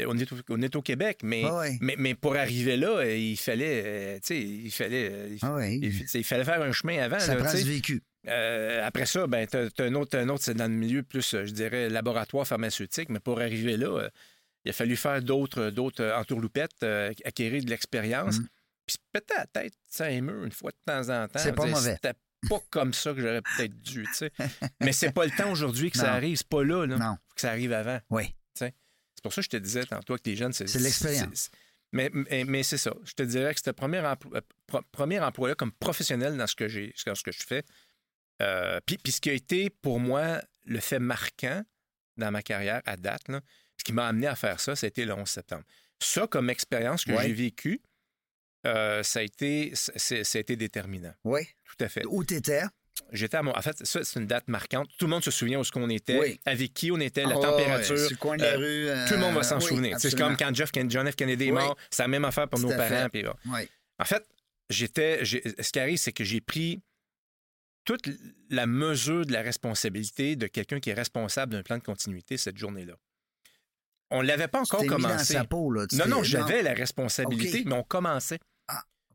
on, est au, on est au Québec, mais, mais, mais pour arriver là, euh, il fallait, euh, il fallait, il, Ah ouais. il- il fallait faire un chemin avant. Ça là, prend du vécu. Euh, après ça, ben, t'as, t'as un autre, un autre c'est dans le milieu plus, je dirais, laboratoire pharmaceutique, mais pour arriver là, euh, il a fallu faire d'autres, d'autres entourloupettes, acquérir de l'expérience. Mhm. Puis péter la tête, ça émeut une fois de temps en temps. C'est pas Dire, mauvais. C'était pas comme ça que j'aurais peut-être dû, tu sais. <laughs> Mais c'est pas le temps aujourd'hui que ça arrive, c'est pas là, là. Non. Faut que ça arrive avant. Oui. C'est pour ça que je te disais tantôt que les jeunes, c'est... C'est l'expérience. Mais, mais, mais c'est ça. Je te dirais que ce premier, emploi, euh, premier emploi-là comme professionnel dans ce que, j'ai, dans ce que je fais, euh, puis, puis ce qui a été pour moi le fait marquant dans ma carrière à date, là, ce qui m'a amené à faire ça, c'était le 11 septembre. Ça, comme expérience que Ouais. j'ai vécue, euh, ça, a été, ça a été déterminant. Oui. Tout à fait. Où t'étais? J'étais à mon... En fait, ça, c'est une date marquante. Tout le monde se souvient où ce qu'on était, Oui. avec qui on était, la Ah, température. ouais, coin de la euh, rue. euh, Tout le monde va s'en oui, souvenir. C'est comme quand Jeff John F. Kennedy est mort, c'est la même affaire pour nos parents. puis. En fait, j'étais. Ce qui arrive, c'est que j'ai pris toute la mesure de la responsabilité de quelqu'un qui est responsable d'un plan de continuité cette journée-là. On ne l'avait pas Tu encore mis dans commencé. sa peau, là. Non, non, j'avais la responsabilité, mais on commençait.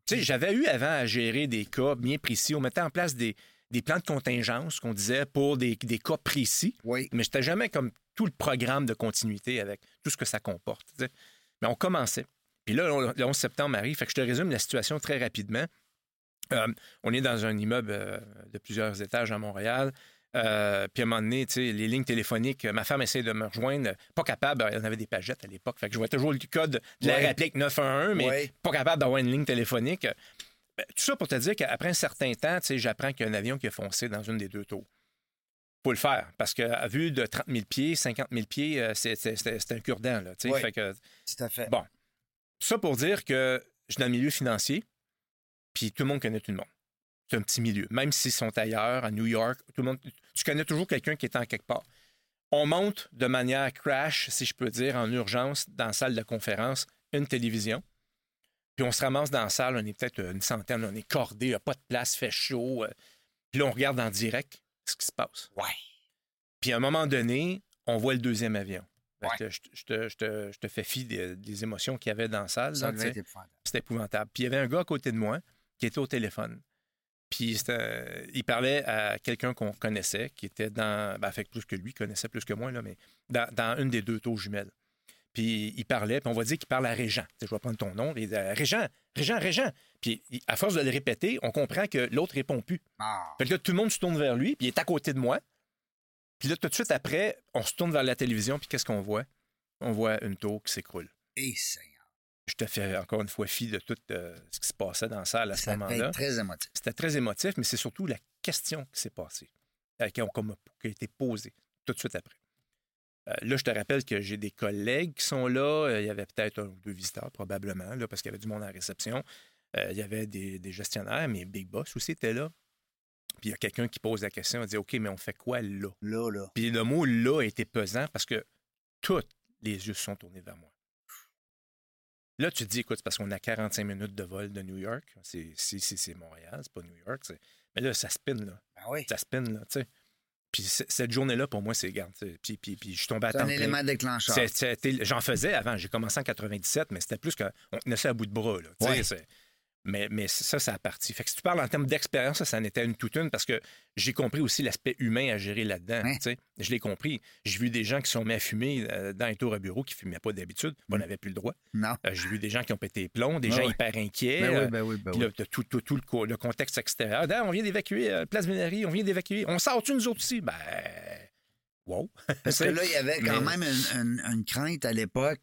Tu sais, j'avais eu avant à gérer des cas bien précis. On mettait en place des, des plans de contingence, qu'on disait, pour des, des cas précis. Oui. Mais j'étais jamais comme tout le programme de continuité avec tout ce que ça comporte. Mais on commençait. Puis là, on- le 11 septembre arrive. Fait que je te résume la situation très rapidement. Euh, on est dans un immeuble euh, de plusieurs étages à Montréal. Euh, puis à un moment donné, les lignes téléphoniques, ma femme essaie de me rejoindre, pas capable, elle avait des pagettes à l'époque, fait que je vois toujours le code de la Ouais. réplique 911, mais Ouais. pas capable d'avoir une ligne téléphonique. Ben, tout ça pour te dire qu'après un certain temps, j'apprends qu'il y a un avion qui a foncé dans une des deux tours. Faut le faire, parce qu'à vue de 30 000 pieds, 50 000 pieds, euh, c'est un cure-dent. Fait que Tout à fait. Bon. ça pour dire que je suis dans le milieu financier. Puis tout le monde connaît tout le monde. C'est un petit milieu. Même s'ils sont ailleurs, à New York, tout le monde, tu connais toujours quelqu'un qui est en quelque part. On monte de manière crash, si je peux dire, en urgence, dans la salle de conférence, une télévision. Puis on se ramasse dans la salle, on est peut-être une centaine, on est cordé, il n'y a pas de place, fait chaud. euh, Puis là, on regarde en direct ce qui se passe. Ouais. Puis à un moment donné, on voit le deuxième avion. Ouais. Je, je te, je te- je te fais fi des, des émotions qu'il y avait dans la salle. Sais. épouvantable. C'était épouvantable. Puis il y avait un gars à côté de moi qui était au téléphone. Puis c'était- il parlait à quelqu'un qu'on connaissait, qui était dans. Ben, fait plus que lui, connaissait plus que moi, là, mais dans, dans une des deux tours jumelles. Puis il parlait, puis on va dire qu'il parle à Régent. Tu sais, je vais prendre ton nom. Il dit Régent, Régent, Régent. Puis à force de le répéter, on comprend que l'autre répond plus. Ah. Fait que là, tout le monde se tourne vers lui, puis il est à côté de moi. Puis là, tout de suite après, on se tourne vers la télévision, puis qu'est-ce qu'on voit? On voit une tour qui s'écroule. Et Seigneur. Je te fais encore une fois fi de tout euh, ce qui se passait dans la salle à ce Ça moment-là. être très émotif. C'était très émotif, mais c'est surtout la question qui s'est passée, euh, qui, a, comme- qui a été posée tout de suite après. Euh, là, je te rappelle que j'ai des collègues qui sont là. Il y avait peut-être un ou deux visiteurs, probablement, là, parce qu'il y avait du monde à la réception. Il y avait des, des gestionnaires, mais Big Boss aussi était là. Puis il y a quelqu'un qui pose la question, il dit OK, mais on fait quoi là? Là, là. Puis le mot là a été pesant parce que tous les yeux se sont tournés vers moi. Là, tu te dis, écoute, c'est parce qu'on a 45 minutes de vol de New York. C'est c'est- c'est- c'est Montréal, c'est pas New York. c'est- Mais là, ça spin, là. Ben oui. Ça spin, là, tu sais. Puis cette journée-là, pour moi, c'est, garde, puis, puis, puis je suis tombé à C'est temps un plein. élément déclencheur. C'est- J'en faisais avant. J'ai commencé en 97, mais c'était plus qu'on tenait ça à bout de bras. Là, Ouais. c'est- mais, mais ça, ça a parti. Fait que si tu parles en termes d'expérience, ça, ça en était une toute une parce que j'ai compris aussi l'aspect humain à gérer là-dedans. Ouais. Je l'ai compris. J'ai vu des gens qui sont mis à fumer euh, dans les tours à bureau qui ne fumaient pas d'habitude. On Mm. n'avait plus le droit. Non. Euh, j'ai vu des gens qui ont pété les plombs, des gens ouais. hyper inquiets. Ben euh, oui, ben oui, ben oui. là, t'as tout, tout, tout le, co- le contexte extérieur. On vient d'évacuer Place Vénérie, on vient d'évacuer. On sort-tu nous autres aussi? Ben, wow. <laughs> Parce que là, il y avait quand Mais- même une, une- une crainte à l'époque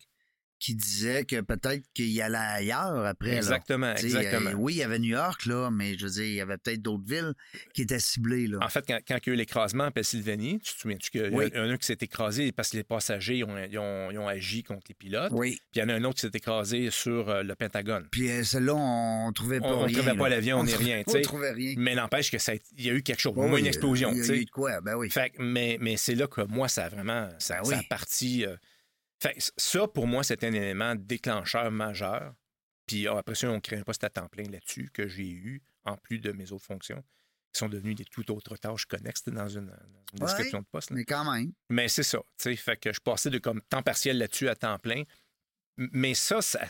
qui disait que peut-être qu'il allait ailleurs après. Exactement, exactement. euh, oui, il y avait New York, là, mais je veux dire, il y avait peut-être d'autres villes qui étaient ciblées. Là. En fait, quand, quand il y a eu l'écrasement en Pennsylvanie, tu te souviens-tu qu'il y, en a un qui s'est écrasé parce que les passagers ont, ils ont- ils ont agi contre les pilotes. oui. Puis il y en a un autre qui s'est écrasé sur euh, le Pentagone. Puis euh, celle-là, on trouvait pas On- on rien. trouvait pas l'avion, on n'est rien, On trouvait rien. Mais n'empêche que ça il y a eu quelque chose, au Oui, moins une explosion. Il y a eu de quoi? Ben oui. Fait mais mais c'est là que moi, ça a vraiment ça, Ben ça a parti. Fait ça, pour moi, c'était un élément déclencheur majeur. Puis ah, après ça, on crée un poste à temps plein là-dessus que j'ai eu, en plus de mes autres fonctions, qui sont devenues des toutes autres tâches connexes dans une, dans une Ouais. description de poste. là. Mais quand même. Mais c'est ça, fait que je passais de comme temps partiel là-dessus à temps plein. Mais ça, ça,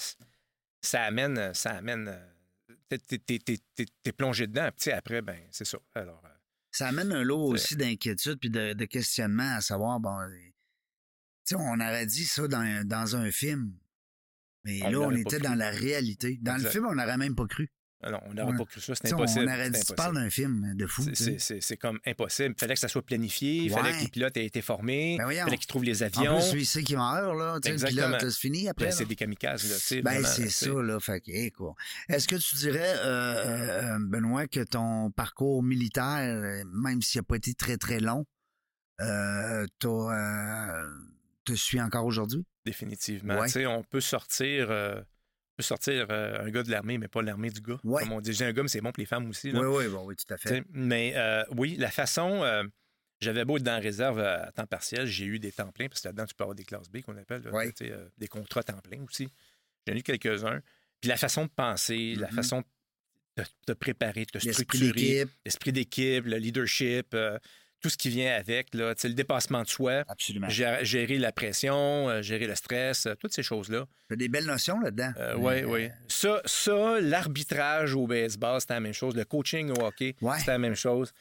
ça amène, ça amène, euh, t'es- plongé dedans, puis après, ben, c'est ça. Alors, euh, Ça amène un lot aussi d'inquiétude puis de, de questionnement à savoir, bon, on aurait dit ça dans, dans un film. Mais On là, on était dans la réalité. Dans le film, on n'aurait même pas cru. ah non, on n'aurait Ouais. pas cru ça, c'est impossible. on aurait dit, tu parles d'un film de fou. C'est- comme impossible. Il fallait que ça soit planifié, il fallait que les pilotes aient été formés, Ben il fallait qu'ils trouvent les En avions. plus, celui qui meurt, là, tu sais, le pilote, c'est fini après. Ben, c'est des kamikazes, là, tu sais. Ben, c'est ça, là. Fait quoi. Est-ce que tu dirais, euh, euh, euh, Benoît, que ton parcours militaire, euh, même s'il n'a pas été très, très long, euh, t'as, te suit encore aujourd'hui? Définitivement. Ouais. Tu sais, on peut sortir, euh, sortir euh, un gars de l'armée, mais pas l'armée du gars. Ouais. Comme on dit, j'ai un gars, mais c'est bon pour les femmes aussi. là. Oui, oui, bon, oui, tout à fait. Mais euh, oui, la façon. euh, j'avais beau être dans la réserve à temps partiel, j'ai eu des temps pleins, parce que là-dedans, tu peux avoir des classes B qu'on appelle, là, Ouais. des contrats temps plein aussi. J'en ai eu quelques-uns. Puis la façon de penser, la Mhm. façon de te préparer, de te structurer, l'esprit d'équipe, le leadership, tout ce qui vient avec, là, le dépassement de soi, absolument. gérer, gérer la pression, euh, gérer le stress, euh, toutes ces choses-là. T'as des belles notions là-dedans. oui, Mais, oui. euh, Ça, ça l'arbitrage au baseball, c'était la même chose. Le coaching au hockey, Ouais. c'était la même chose.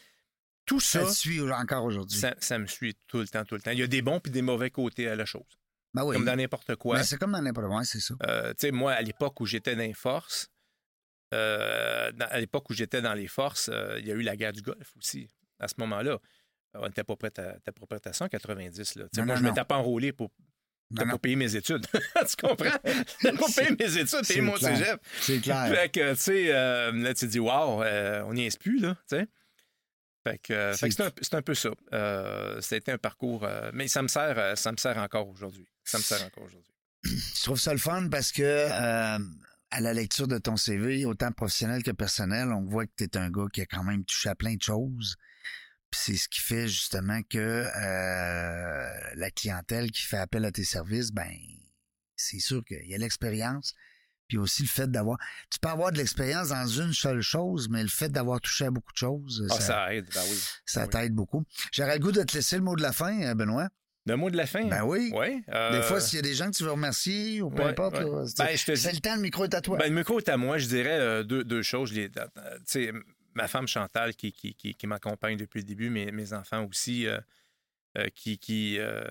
Tout Ça ça, te suit encore aujourd'hui. ça, ça me suit tout le temps, tout le temps. Il y a des bons puis des mauvais côtés à la chose. Ben oui. Comme dans n'importe quoi. Ben, c'est comme dans n'importe quoi, c'est ça. Euh, tu sais, moi, à l'époque où j'étais dans les forces, euh, dans- à l'époque où j'étais dans les forces, euh, il y a eu la guerre du Golfe aussi, à ce moment-là. On n'était pas prêt à, pas prêt à ça en 90. Là. Non, moi, non, je non. m'étais pas enrôlé pour, non, pour payer mes études. <laughs> tu comprends? pour payer mes études, payer mon clair. cégep. c'est clair. Fait que, tu sais, euh, là, tu dis, waouh, euh, on n'y est plus, là, tu sais. Fait que, euh, fait que C'est- un, un peu ça. Euh, été un parcours, mais ça me sert, ça me sert encore aujourd'hui. Ça me sert encore aujourd'hui. Je trouve ça le fun parce que à la lecture de ton CV, autant professionnel que personnel, on voit que tu es un gars qui a quand même touché à plein de choses. Puis c'est ce qui fait justement que euh, la clientèle qui fait appel à tes services, ben c'est sûr qu'il y a l'expérience, puis aussi le fait d'avoir. Tu peux avoir de l'expérience dans une seule chose, mais le fait d'avoir touché à beaucoup de choses, Ah, ça, ça aide, ben oui. ça oui. t'aide beaucoup. J'aurais le goût de te laisser le mot de la fin, euh, Benoît. Le mot de la fin? Ben oui. Oui. Des euh, fois, s'il y a des gens que tu veux remercier ou peu ouais, importe, ouais. c'est Ben, je te c'est dis- le temps, le micro est à toi. Ben, le micro est à moi, je dirais euh, deux, deux choses. Les- sais, ma femme Chantal qui, qui, qui, qui m'accompagne depuis le début, mes, mes enfants aussi, euh, euh, qui, qui, euh,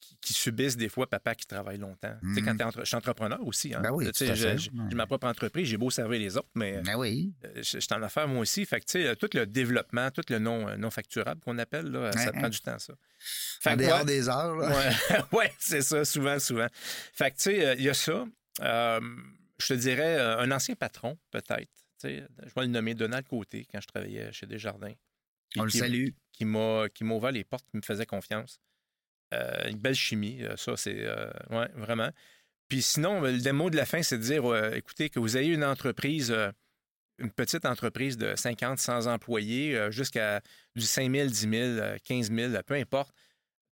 qui, qui subissent des fois papa qui travaille longtemps. Tu sais, quand t'es entre- je suis entrepreneur aussi. Hein. Ben oui, Tu sais. J'ai ma propre entreprise, j'ai beau servir les autres, mais Ben oui. je, je suis en affaires moi aussi. Fait que, tu sais, tout le développelle, tout le non, non facturable qu'on appelle, là, ça prend du temps, ça. Fait En que, dehors ouais, des heures, là. Ouais, <laughs> ouais, c'est ça, souvent, souvent. Fait que, tu sais, il y a ça. Je te dirais, un ancien patron, peut-être. Je vais le nommer Donald Côté, quand je travaillais chez Desjardins. On le qui- salue. Qui m'a qui m'a ouvert les portes, qui me faisait confiance. Euh, une belle chimie, euh, ça, c'est. euh, ouais, vraiment. Puis sinon, euh, le mot de la fin, c'est de dire euh, écoutez, que vous ayez une entreprise, une petite entreprise de 50, 100 employés, jusqu'à du 5 000, 10 000, euh, 15 000, peu importe,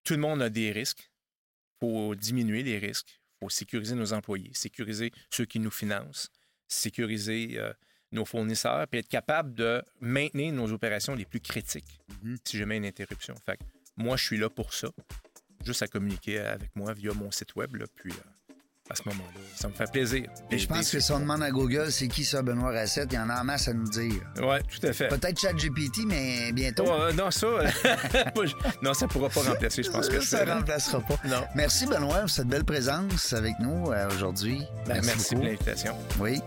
tout le monde a des risques. Il faut diminuer les risques. Il faut sécuriser nos employés, sécuriser ceux qui nous financent, sécuriser nos fournisseurs, puis être capable de maintenir nos opérations les plus critiques Mhm. si jamais une interruption. Fait que moi, je suis là pour ça. Juste à communiquer avec moi via mon site web, là, puis euh, à ce moment-là, ça me fait plaisir. Et je pense que si on demande à Google c'est qui ça, Benoît Racette, il y en a en masse à nous dire. Oui, tout à fait. Peut-être ChatGPT, mais bientôt. Oh, euh, non, ça, euh, <laughs> non, ça pourra pas remplacer, je pense que ça ne <laughs> remplacera pas. Non. Merci, Benoît, pour cette belle présence avec nous euh, aujourd'hui. Ben, merci pour beaucoup. l'invitation. Oui.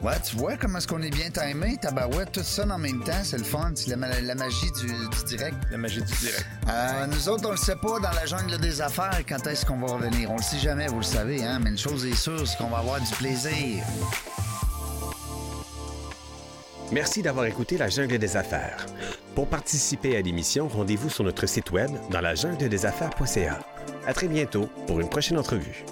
Ouais, tu vois comment est-ce qu'on est bien timé, tabarouette, tout ça en même temps, c'est le fun, c'est la, ma- la magie du, du direct. La magie du direct. Euh, nous autres, on le sait pas dans la jungle des affaires quand est-ce qu'on va revenir? On le sait jamais, vous le savez, hein, mais une chose est sûre, c'est qu'on va avoir du plaisir. Merci d'avoir écouté La Jungle des Affaires. Pour participer à l'émission, rendez-vous sur notre site web dans la jungle des affaires.ca. À très bientôt pour une prochaine entrevue.